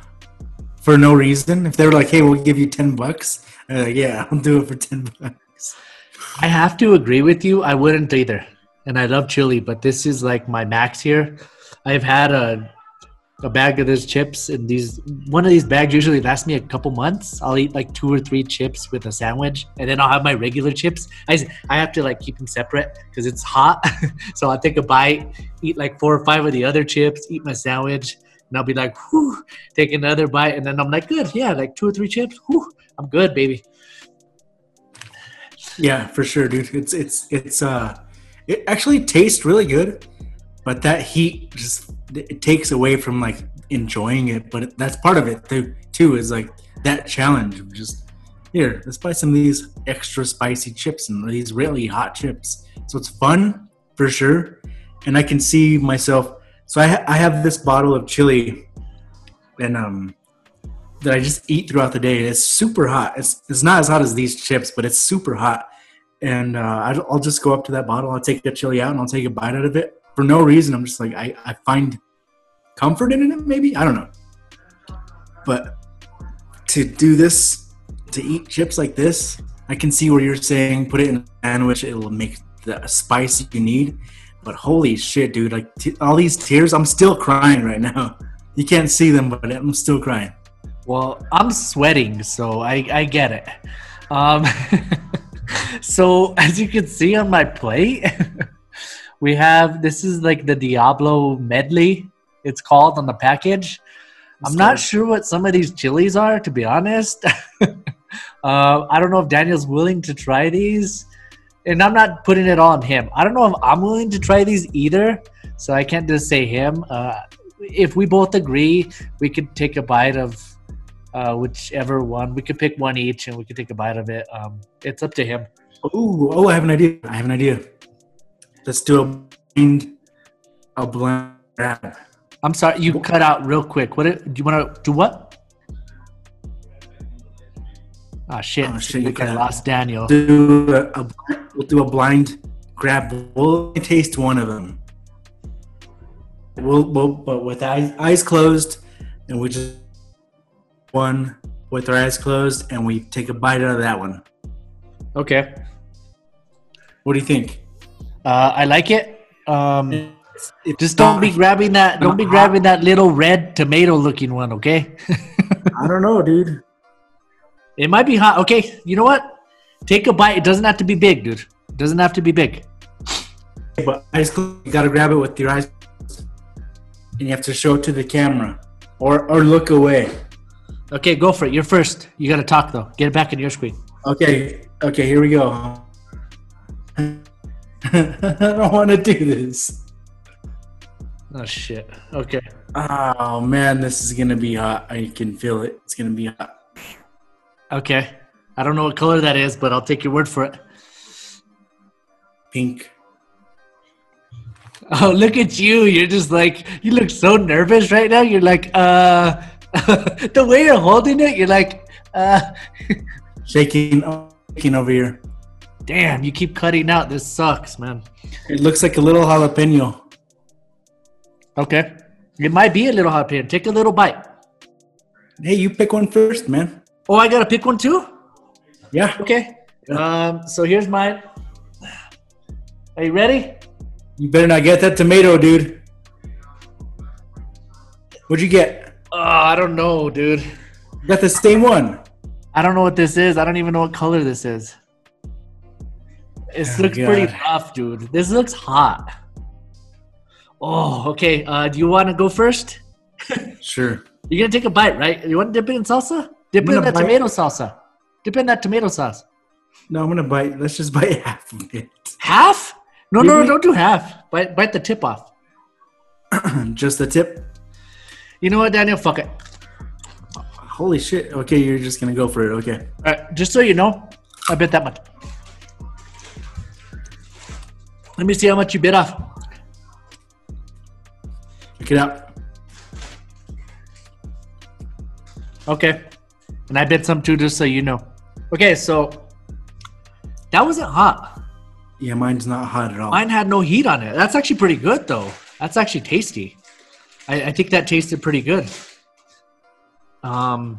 For no reason. If they were like, hey, we'll give you 10 bucks, I'm yeah, I'll do it for 10 bucks. I have to agree with you. I wouldn't either. And I love chili, but this is like my max here. I've had a a bag of these chips and these one of these bags usually lasts me a couple months. I'll eat like two or three chips with a sandwich and then I'll have my regular chips. I, I have to like keep them separate because it's hot. so I'll take a bite, eat like four or five of the other chips, eat my sandwich, and I'll be like, whew, take another bite, and then I'm like, good, yeah, like two or three chips, whew, I'm good, baby. Yeah, for sure, dude. It's it's it's uh it actually tastes really good, but that heat just it takes away from like enjoying it. But that's part of it too. Too is like that challenge of just here. Let's buy some of these extra spicy chips and these really hot chips. So it's fun for sure, and I can see myself. So I ha- I have this bottle of chili, and um that I just eat throughout the day. It's super hot. It's it's not as hot as these chips, but it's super hot. And uh, I'll just go up to that bottle. I'll take the chili out and I'll take a bite out of it for no reason. I'm just like I I find comfort in it. Maybe I don't know. But to do this, to eat chips like this, I can see where you're saying put it in a sandwich. It will make the spice you need. But holy shit, dude! Like t- all these tears, I'm still crying right now. You can't see them, but I'm still crying. Well, I'm sweating, so I, I get it. Um, so as you can see on my plate, we have this is like the Diablo medley. It's called on the package. I'm not sure what some of these chilies are, to be honest. uh, I don't know if Daniel's willing to try these, and I'm not putting it on him. I don't know if I'm willing to try these either, so I can't just say him. Uh, if we both agree, we could take a bite of uh, whichever one. We could pick one each, and we could take a bite of it. Um, it's up to him. Oh, oh! I have an idea. I have an idea. Let's do a blind, a blind grab. I'm sorry, you cut out real quick. What do you want to do? What? Ah shit! Oh, shit, you I cut out. lost Daniel. Do a, a, we'll do a blind grab. We'll taste one of them. We'll, we'll but with eyes, eyes closed, and we just one with our eyes closed, and we take a bite out of that one. Okay, What do you think? Uh, I like it. Um, It's just don't be grabbing that. Don't be grabbing that little red tomato-looking one. Okay. I don't know, dude. it might be hot. Okay, you know what? Take a bite. It doesn't have to be big, dude. It doesn't have to be big. But eyes closed. You gotta grab it with your eyes, and you have to show it to the camera, or or look away. Okay, go for it. You're first. You got to talk though. Get it back in your screen. Okay, okay, here we go. I don't want to do this. Oh shit. Okay. Oh man, this is gonna be hot. I can feel it. It's gonna be hot. Okay. I don't know what color that is, but I'll take your word for it. Pink. Oh, look at you. You're just like, you look so nervous right now. You're like, uh, the way you're holding it, you're like, uh, Shaking, shaking over here. Damn, you keep cutting out. This sucks, man. It looks like a little jalapeno. Okay. It might be a little hot here. Take a little bite. Hey, you pick one first, man. Oh, I got to pick one too? Yeah. Okay. Um, so here's mine. Are you ready? You better not get that tomato, dude. What'd you get? Oh, I don't know, dude. You got the same one. I don't know what this is. I don't even know what color this is. This Oh, looks pretty God. rough, dude. This looks hot. Oh, okay. Uh, do you want to go first? Sure. You're gonna take a bite, right? You want to dip it in salsa? Dip it in that bite- tomato salsa. Dip in that tomato sauce. No, I'm gonna bite. Let's just bite half of it. Half? No, no, no, Really? don't do half. Bite, bite the tip off. just the tip. You know what, Daniel? Fuck it. Holy shit. Okay, you're just gonna go for it. Okay. All right, just so you know, I bit that much. Let me see how much you bit off. Check it out. Okay. And I bit some too, just so you know. Okay, so that wasn't hot. Yeah, mine's not hot at all. Mine had no heat on it. That's actually pretty good, though. That's actually tasty. I, I think that tasted pretty good. Um,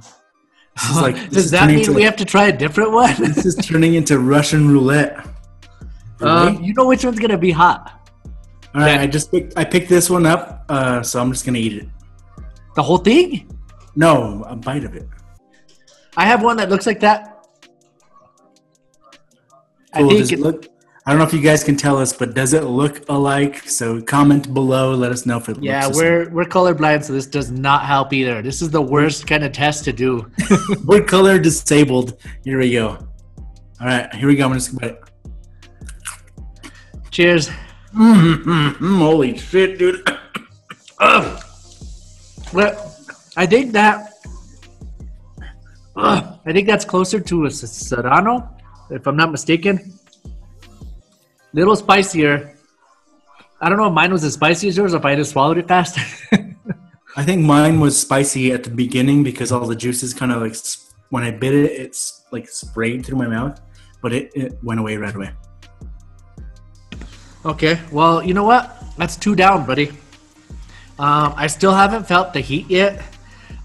like does that mean we like- have to try a different one? this is turning into Russian roulette. Um, you know which one's gonna be hot? All right, I just picked, I picked this one up, uh, so I'm just gonna eat it. The whole thing? No, a bite of it. I have one that looks like that. I think it look? I don't know if you guys can tell us, but does it look alike? So comment below. Let us know if it yeah, we're we're colorblind, so this does not help either. This is the worst kind of test to do. we're color disabled. Here we go. All right, here we go. I'm just gonna. Cheers. Mm-hmm. Holy shit, dude! Well, I think that Ugh. I think that's closer to a serrano, if I'm not mistaken. Little spicier. I don't know if mine was as spicy as yours, or if I just swallowed it fast. I think mine was spicy at the beginning because all the juices kind of like when I bit it, it's like sprayed through my mouth, but it, it went away right away. Okay, well, you know what? That's two down, buddy. Um, I still haven't felt the heat yet,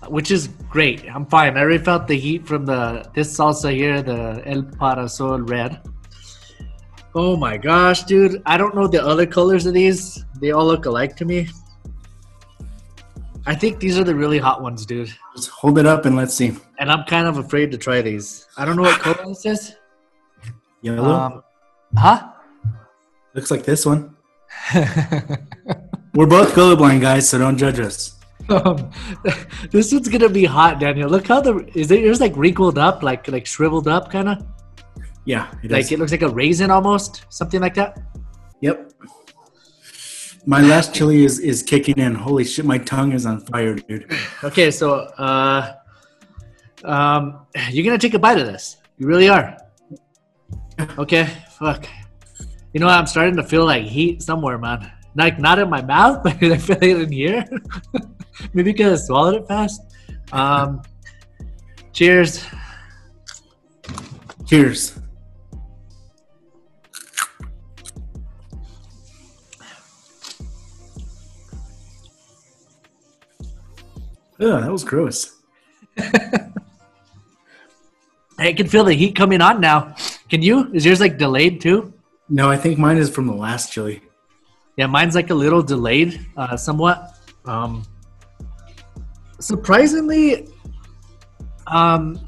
which is great. I'm fine. I already felt the heat from the this salsa here, the El Parasol Red. Oh my gosh, dude! I don't know the other colors of these. They all look alike to me. I think these are the really hot ones, dude. Just hold it up and let's see. And I'm kind of afraid to try these. I don't know what color this is. Yellow Um, huh? Looks like this one. We're both colorblind, guys, so don't judge us. Um, this one's gonna be hot, Daniel. Look how the is it? Yours like wrinkled up, like like shriveled up, kind of. Yeah, it Like is. it looks like a raisin almost, something like that. Yep. My last chili is is kicking in. Holy shit, my tongue is on fire, dude. Okay, so uh, um, you're gonna take a bite of this. You really are. Okay, fuck. You know? I'm starting to feel like heat somewhere, man. Like not in my mouth, but I feel it in here. Maybe because I swallowed it fast. Um, cheers. Cheers. Ugh, that was gross. I can feel the heat coming on now. Can you? Is yours like delayed too? No, I think mine is from the last chili. Yeah, mine's like a little delayed, uh, somewhat. Um, surprisingly, um,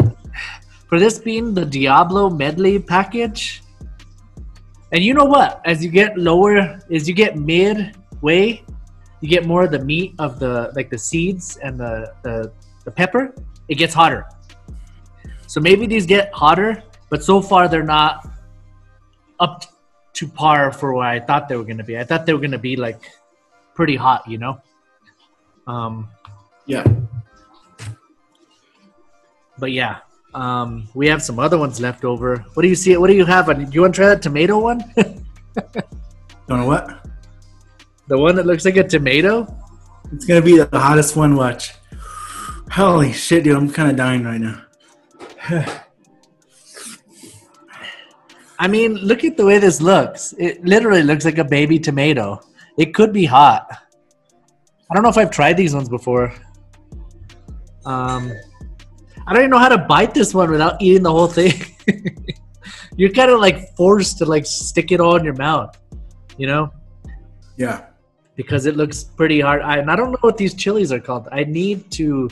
for this being the Diablo medley package, and you know what? As you get lower, as you get midway, you get more of the meat of the like the seeds and the the, the pepper. It gets hotter. So maybe these get hotter, but so far they're not up to par for what I thought they were going to be. I thought they were going to be like pretty hot, you know. Um, Yeah. but yeah, um, we have some other ones left over. What do you see? What do you have? Do you want to try that tomato one? Don't know what? the one that looks like a tomato? It's gonna be the hottest one. Watch. Holy shit, dude! I'm kind of dying right now. I mean, look at the way this looks. It literally looks like a baby tomato. It could be hot. I don't know if I've tried these ones before. Um, I don't even know how to bite this one without eating the whole thing. You're kind of like forced to like stick it all in your mouth, you know, Yeah. because it looks pretty hard. I, and I don't know what these chilies are called. I need to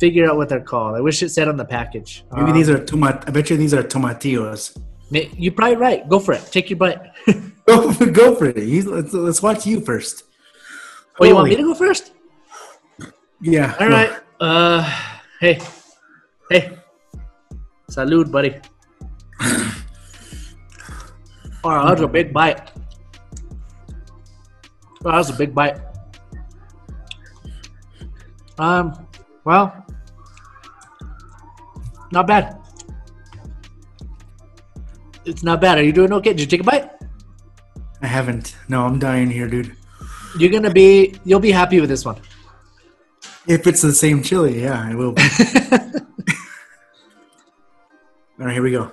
figure out what they're called. I wish it said on the package. Maybe Um, these are tomat. I bet you these are tomatillos. You're probably right. Go for it. Take your bite. Go, go for it. You- Let's, let's watch you first. Oh, you want me to go first? Yeah. All right. right. Uh, hey, hey, salute, buddy. oh, that was a big bite. Oh, that was a big bite. Um, well, not bad. It's not bad. Are you doing okay? Did you take a bite? I haven't. No, I'm dying here, dude. You're gonna be. You'll be happy with this one. If it's the same chili, yeah, I will be. All right, here we go.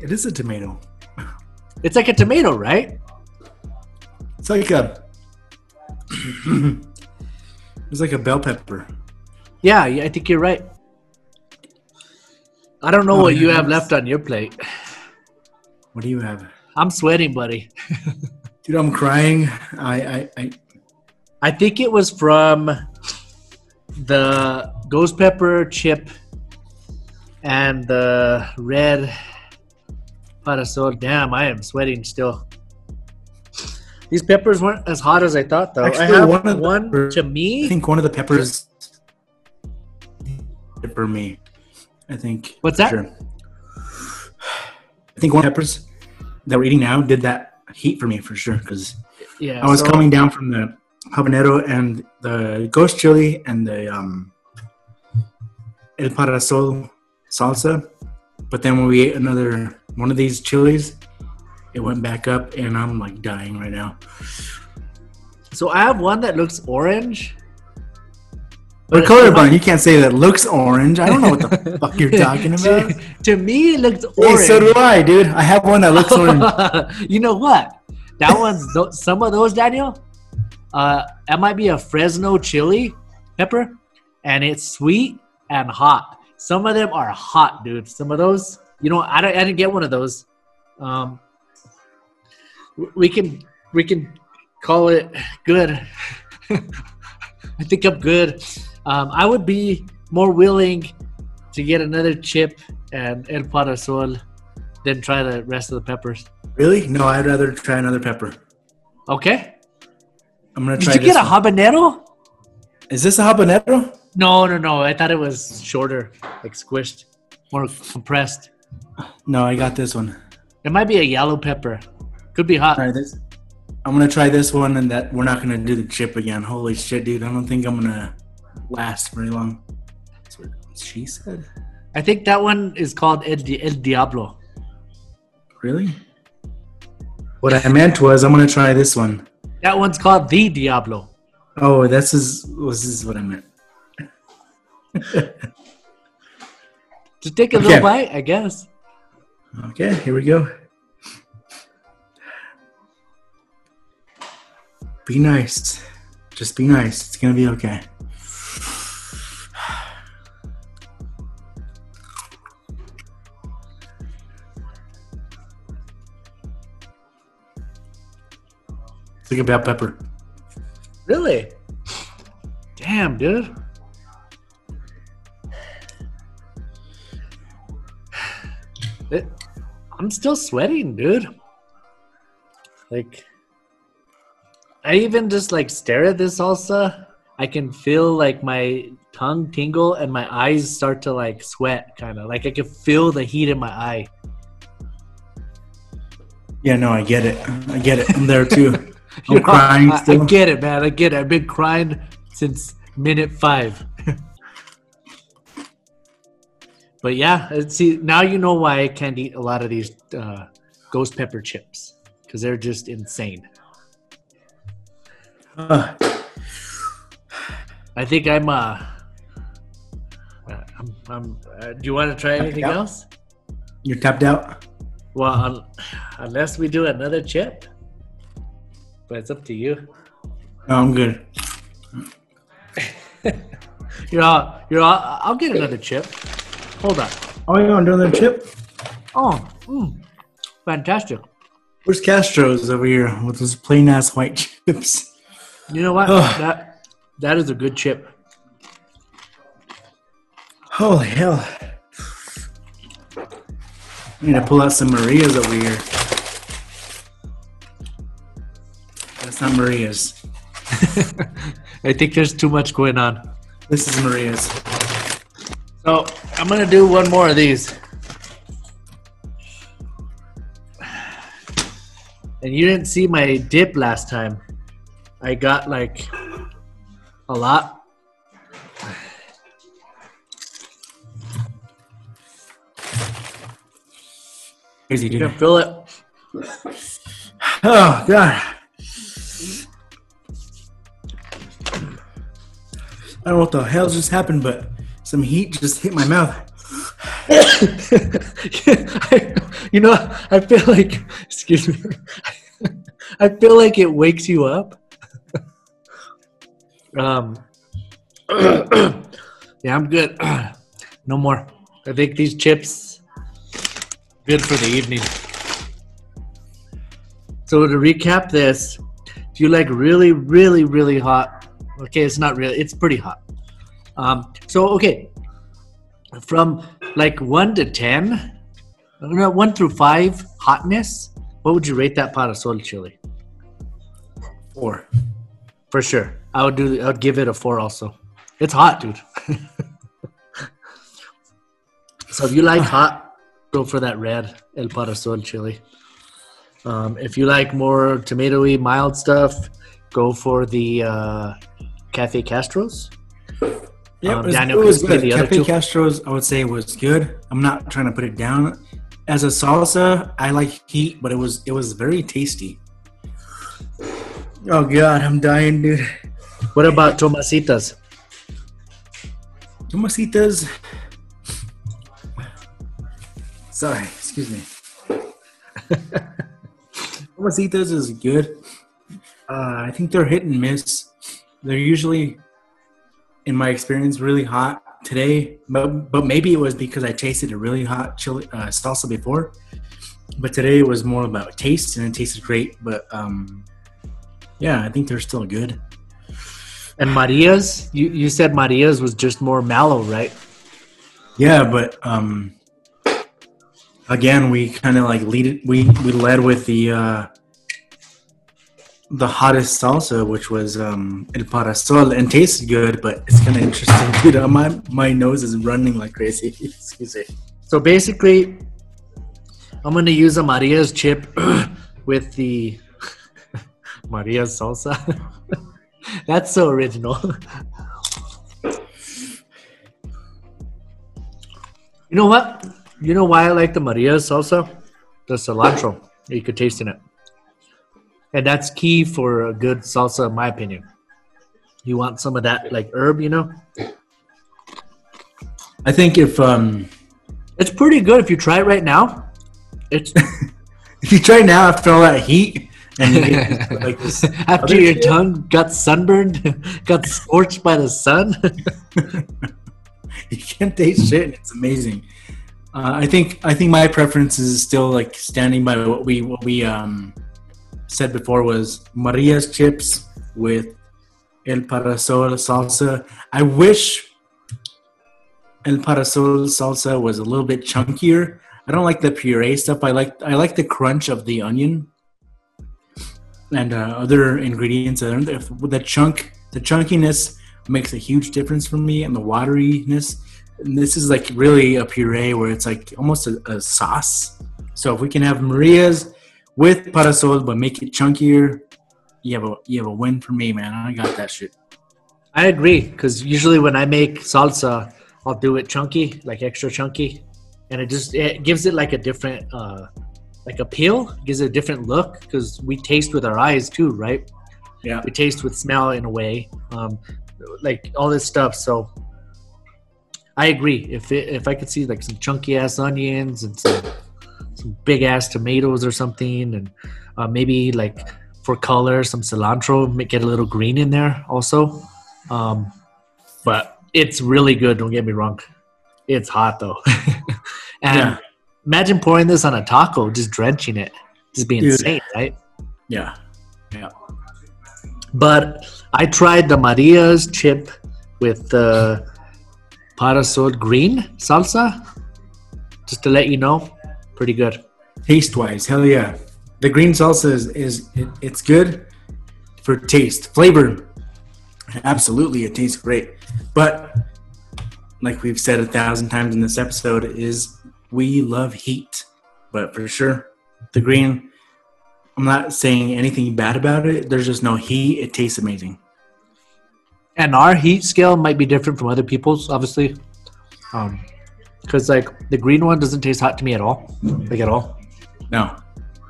It is a tomato. it's like a tomato, right? It's like a. it's like a bell pepper. Yeah, I think you're right. I don't know Oh, what you have left on your plate. What do you have, I'm sweating, buddy. dude? I'm crying. I, I, I I think it was from the ghost pepper chip and the red parasol. Damn, I am sweating still. These peppers weren't as hot as I thought, though. I Actually, have one the one peppers- to I me. think one of the peppers for me. I think. What's that? Sure. I think one peppers that we're eating now did that heat for me for sure because Yeah, I was so- coming down from the habanero and the ghost chili and the um, el parasol salsa, but then when we ate another one of these chilies, it went back up and I'm like dying right now. So I have one that looks orange. But it's- colorblind, you can't say that looks orange. I don't know what the fuck you're talking about. to, to me, it looks Hey, orange. so do I, dude. I have one that looks orange. you know what? That one's tho- some of those, Daniel. Uh, that might be a Fresno chili pepper, and it's sweet and hot. Some of them are hot, dude. Some of those, you know, I, don't, I didn't get one of those. Um, we can we can call it good. I think I'm good. Um, I would be more willing to get another chip and El Parasol than try the rest of the peppers. Really? No, I'd rather try another pepper. Okay. I'm gonna try. Did you this get a one. habanero? Is this a habanero? No, no, no. I thought it was shorter, like squished, more compressed. No, I got this one. It might be a yellow pepper. Could be hot. Try this. I'm gonna try this one, and that we're not gonna do the chip again. Holy shit, dude! I don't think I'm gonna last very long. That's what she said. I think that one is called El, Di- El Diablo. Really? What I meant was, I'm gonna try this one. That one's called the Diablo. Oh, this is this is what I meant. Just take a Okay. little bite, I guess. Okay, here we go. Be nice. Just be nice. It's gonna be okay. It's like a bell pepper. Really? Damn, dude. It, I'm still sweating, dude. Like, I even just like stare at this salsa. I can feel like my tongue tingle and my eyes start to like sweat, kind of like I can feel the heat in my eye. Yeah, no, I get it. I get it. I'm there too. I'm know, crying I, I get it, man. I get it. I've been crying since minute five. but yeah, uh, see, now you know why I can't eat a lot of these uh, ghost pepper chips because they're just insane. Uh, I think I'm. Uh, uh, I'm. I'm uh, do you want to try anything else? you're tapped out. Well, un- unless we do another chip, but it's up to you. No, I'm good. You're all. You're all. I'll get another chip. Hold on. Oh, you want another chip? Oh, mm, fantastic. Where's Castro's over here with those plain ass white chips? You know what? That that is a good chip. Holy hell. I need to pull out some Maria's over here. Not Maria's. I think there's too much going on. This is Maria's. So I'm gonna do one more of these. And you didn't see my dip last time. I got like a lot. Crazy, You can dude. feel it. Oh god. I don't know what the hell just happened, but some heat just hit my mouth. you know, I feel like, excuse me, I feel like it wakes you up. um, yeah, I'm good. no more. I think these chips good for the evening. So to recap this, if you like really, really, really hot, okay, it's not real. it's pretty hot. Um, so okay, from like one to ten, no, one through five hotness, what would you rate that Parasol chili? Four. For sure, I would do. I would give it a four. Also, it's hot, dude. so if you like hot, go for that red El Parasol chili. Um, if you like more tomatoey, mild stuff, go for the uh, Cafe Castros. Yeah, Um, it was, Daniel, it was good. see the other Cafe two? Castro's, I would say, was good. I'm not trying to put it down. As a salsa, I like heat, but it was it was very tasty. Oh god, I'm dying, dude. What about Tomasitas? Tomasitas. Sorry, excuse me. Tomasitas is good. Uh, I think they're hit and miss. They're usually, in my experience, really hot today. But but maybe it was because I tasted a really hot chili uh, salsa before. But today it was more about taste, and it tasted great. But um, yeah, I think they're still good. And Maria's? You you said Maria's was just more mallow, right? Yeah, but um, again, we kind of like lead it. We we led with the uh, the hottest salsa, which was um, el parasol, and tasted good. But it's kind of interesting, dude. My my nose is running like crazy. Excuse me. So basically, I'm gonna use a Maria's chip with the Maria's salsa. That's so original. you know what? You know why I like the Maria's salsa? The cilantro you could taste in it, and that's key for a good salsa, in my opinion. You want some of that like herb, you know? I think if um, It's pretty good if you try it right now. It's if you try now after all that heat and you get this, like this After your shit- tongue got sunburned, got scorched by the sun. you can't taste shit. and It's amazing. Uh, I think I think my preference is still like standing by what we what we um, said before was Maria's chips with El Parasol salsa. I wish El Parasol salsa was a little bit chunkier. I don't like the puree stuff. I like I like the crunch of the onion and uh, other ingredients. The chunk, the chunkiness makes a huge difference for me, and the wateriness. And this is like really a puree where it's like almost a, a sauce. So if we can have Maria's with parasol but make it chunkier, you have a you have a win for me, man. I got that shit. I agree because usually when I make salsa, I'll do it chunky, like extra chunky, and it just it gives it like a different uh like appeal, gives it a different look because we taste with our eyes too, right? Yeah. We taste with smell in a way, um, like all this stuff. So I agree. If it, if I could see like some chunky ass onions and some some big ass tomatoes or something, and uh, maybe like for color some cilantro, make get a little green in there also. Um, but it's really good. Don't get me wrong. It's hot though, and Yeah. imagine pouring this on a taco, just drenching it, just be Dude. insane, right? Yeah, yeah. But I tried the Maria's chip with the parasol green salsa. Just to let you know, pretty good. Taste wise, hell yeah. The green salsa is, is it, it's good for taste. Flavor, absolutely, it tastes great. But like we've said a thousand times in this episode, is we love heat. But for sure, the green. I'm not saying anything bad about it. There's just no heat. It tastes amazing. And our heat scale might be different from other people's, obviously. Um, because like the green one doesn't taste hot to me at all, like at all. No,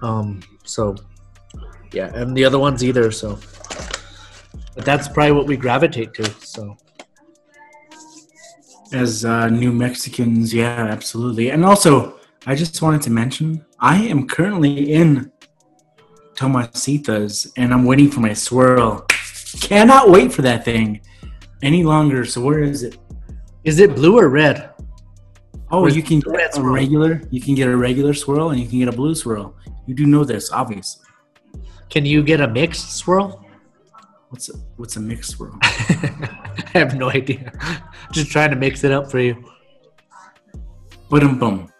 Um, so yeah, and the other ones either. So, but that's probably what we gravitate to. So, As uh, New Mexicans, yeah, absolutely. And also, I just wanted to mention I am currently in Tomasitas and I'm waiting for my swirl. Cannot wait for that thing any longer. So where is it? is it blue or red? Oh, you can get a regular. You can get a regular swirl and you can get a blue swirl. You do know this, obviously. Can you get a mixed swirl? What's a, what's a mixed swirl? I have no idea. Just trying to mix it up for you. Boom, boom.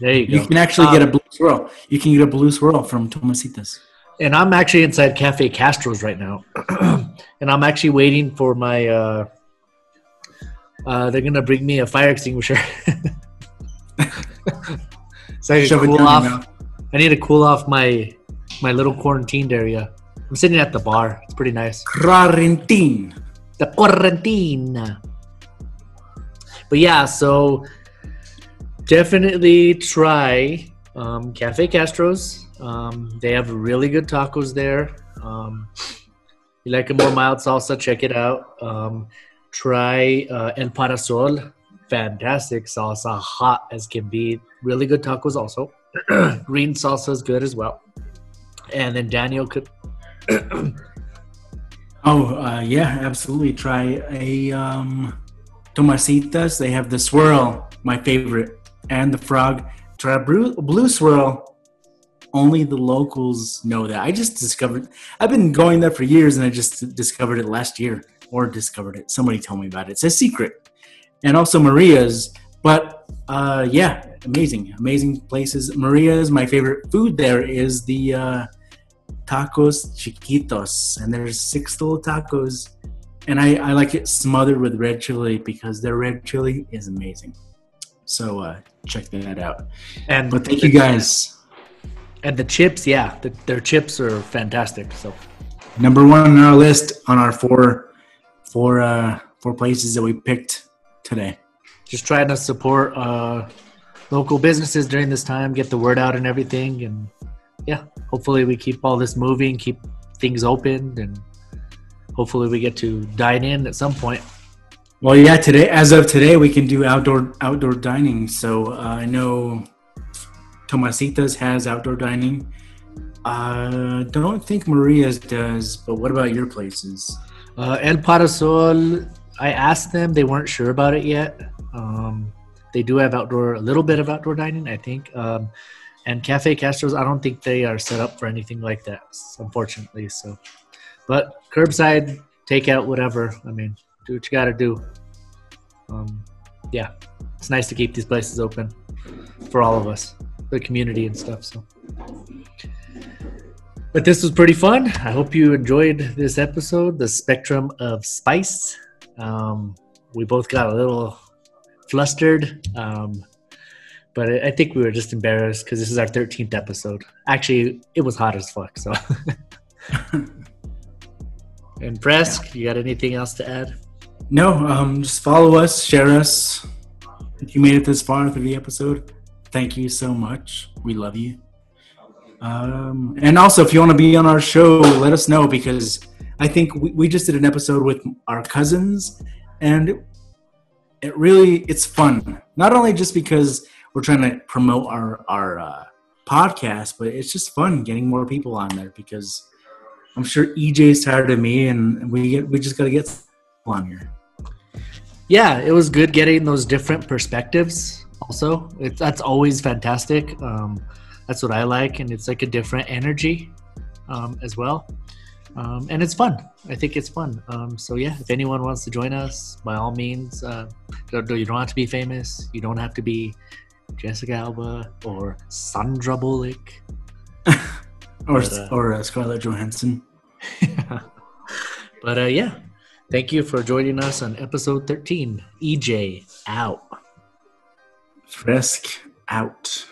There you go. You can actually get a Um, blue swirl. You can get a blue swirl from Tomasitas. and I'm actually inside Cafe Castro's right now, and I'm actually waiting for my. Uh, uh, they're gonna bring me a fire extinguisher. so I cool off. I need to cool off my my little quarantined area. I'm sitting at the bar. It's pretty nice. Quarantine. The quarantine. But yeah, so definitely try um, Cafe Castro's. Um, they have really good tacos there. Um, you like a more mild salsa, check it out. Try uh, El Parasol. Fantastic salsa, hot as can be. Really good tacos also. Green salsa is good as well. And then Daniel could. Oh, uh, yeah, absolutely. Try a um, Tomasitas. They have the swirl, my favorite, and the frog. Try blue, blue swirl. Only the locals know that. I just discovered. I've been going there for years, and I just discovered it last year, or discovered it. Somebody told me about it. It's a secret. And also Maria's. But uh, yeah, amazing, amazing places. Maria's. My favorite food there is the. Uh, tacos chiquitos and there's six little tacos and I, I like it smothered with red chili because their red chili is amazing so uh check that out And but thank you guys And the chips, yeah, the, their chips are fantastic. So number one on our list on our four four uh four places that we picked today. Just trying to support uh, local businesses during this time, get the word out and everything, and yeah, hopefully we keep all this moving, keep things open, and hopefully we get to dine in at some point. well yeah today as of today we can do outdoor outdoor dining. So uh, i know tomasitas has outdoor dining. Uh don't think maria's does but what about your places Uh, El Parasol, I asked them, they weren't sure about it yet. Um, they do have outdoor, a little bit of outdoor dining, I think. Um, and Cafe Castro's, I don't think they are set up for anything like that, unfortunately. So, but curbside, takeout, whatever. I mean, do what you got to do. Um, yeah, it's nice to keep these places open for all of us, the community and stuff. So. But this was pretty fun. I hope you enjoyed this episode, the spectrum of spice. Um, we both got a little flustered, um, but I think we were just embarrassed because this is our 13th episode. Actually, it was hot as fuck. So, and Presk, you got anything else to add? No, um, just follow us, share us. If you made it this far through the episode, thank you so much. We love you. Um, and also, if you want to be on our show, let us know because I think we, we just did an episode with our cousins, and it, really it's fun. Not only just because we're trying to promote our our uh, podcast, but it's just fun getting more people on there because I'm sure EJ's tired of me, and we get we just got to get on here. yeah it was good getting those different perspectives also it, that's always fantastic um, that's what i like and it's like a different energy um, as well. Um, and it's fun. I think it's fun. Um, so yeah if anyone wants to join us by all means uh, don't- you don't have to be famous. You don't have to be jessica alba or sandra bullock. Or But, uh, or uh, Scarlett Johansson. but uh, yeah. Thank you for joining us on episode 13 ej out. Fresk out.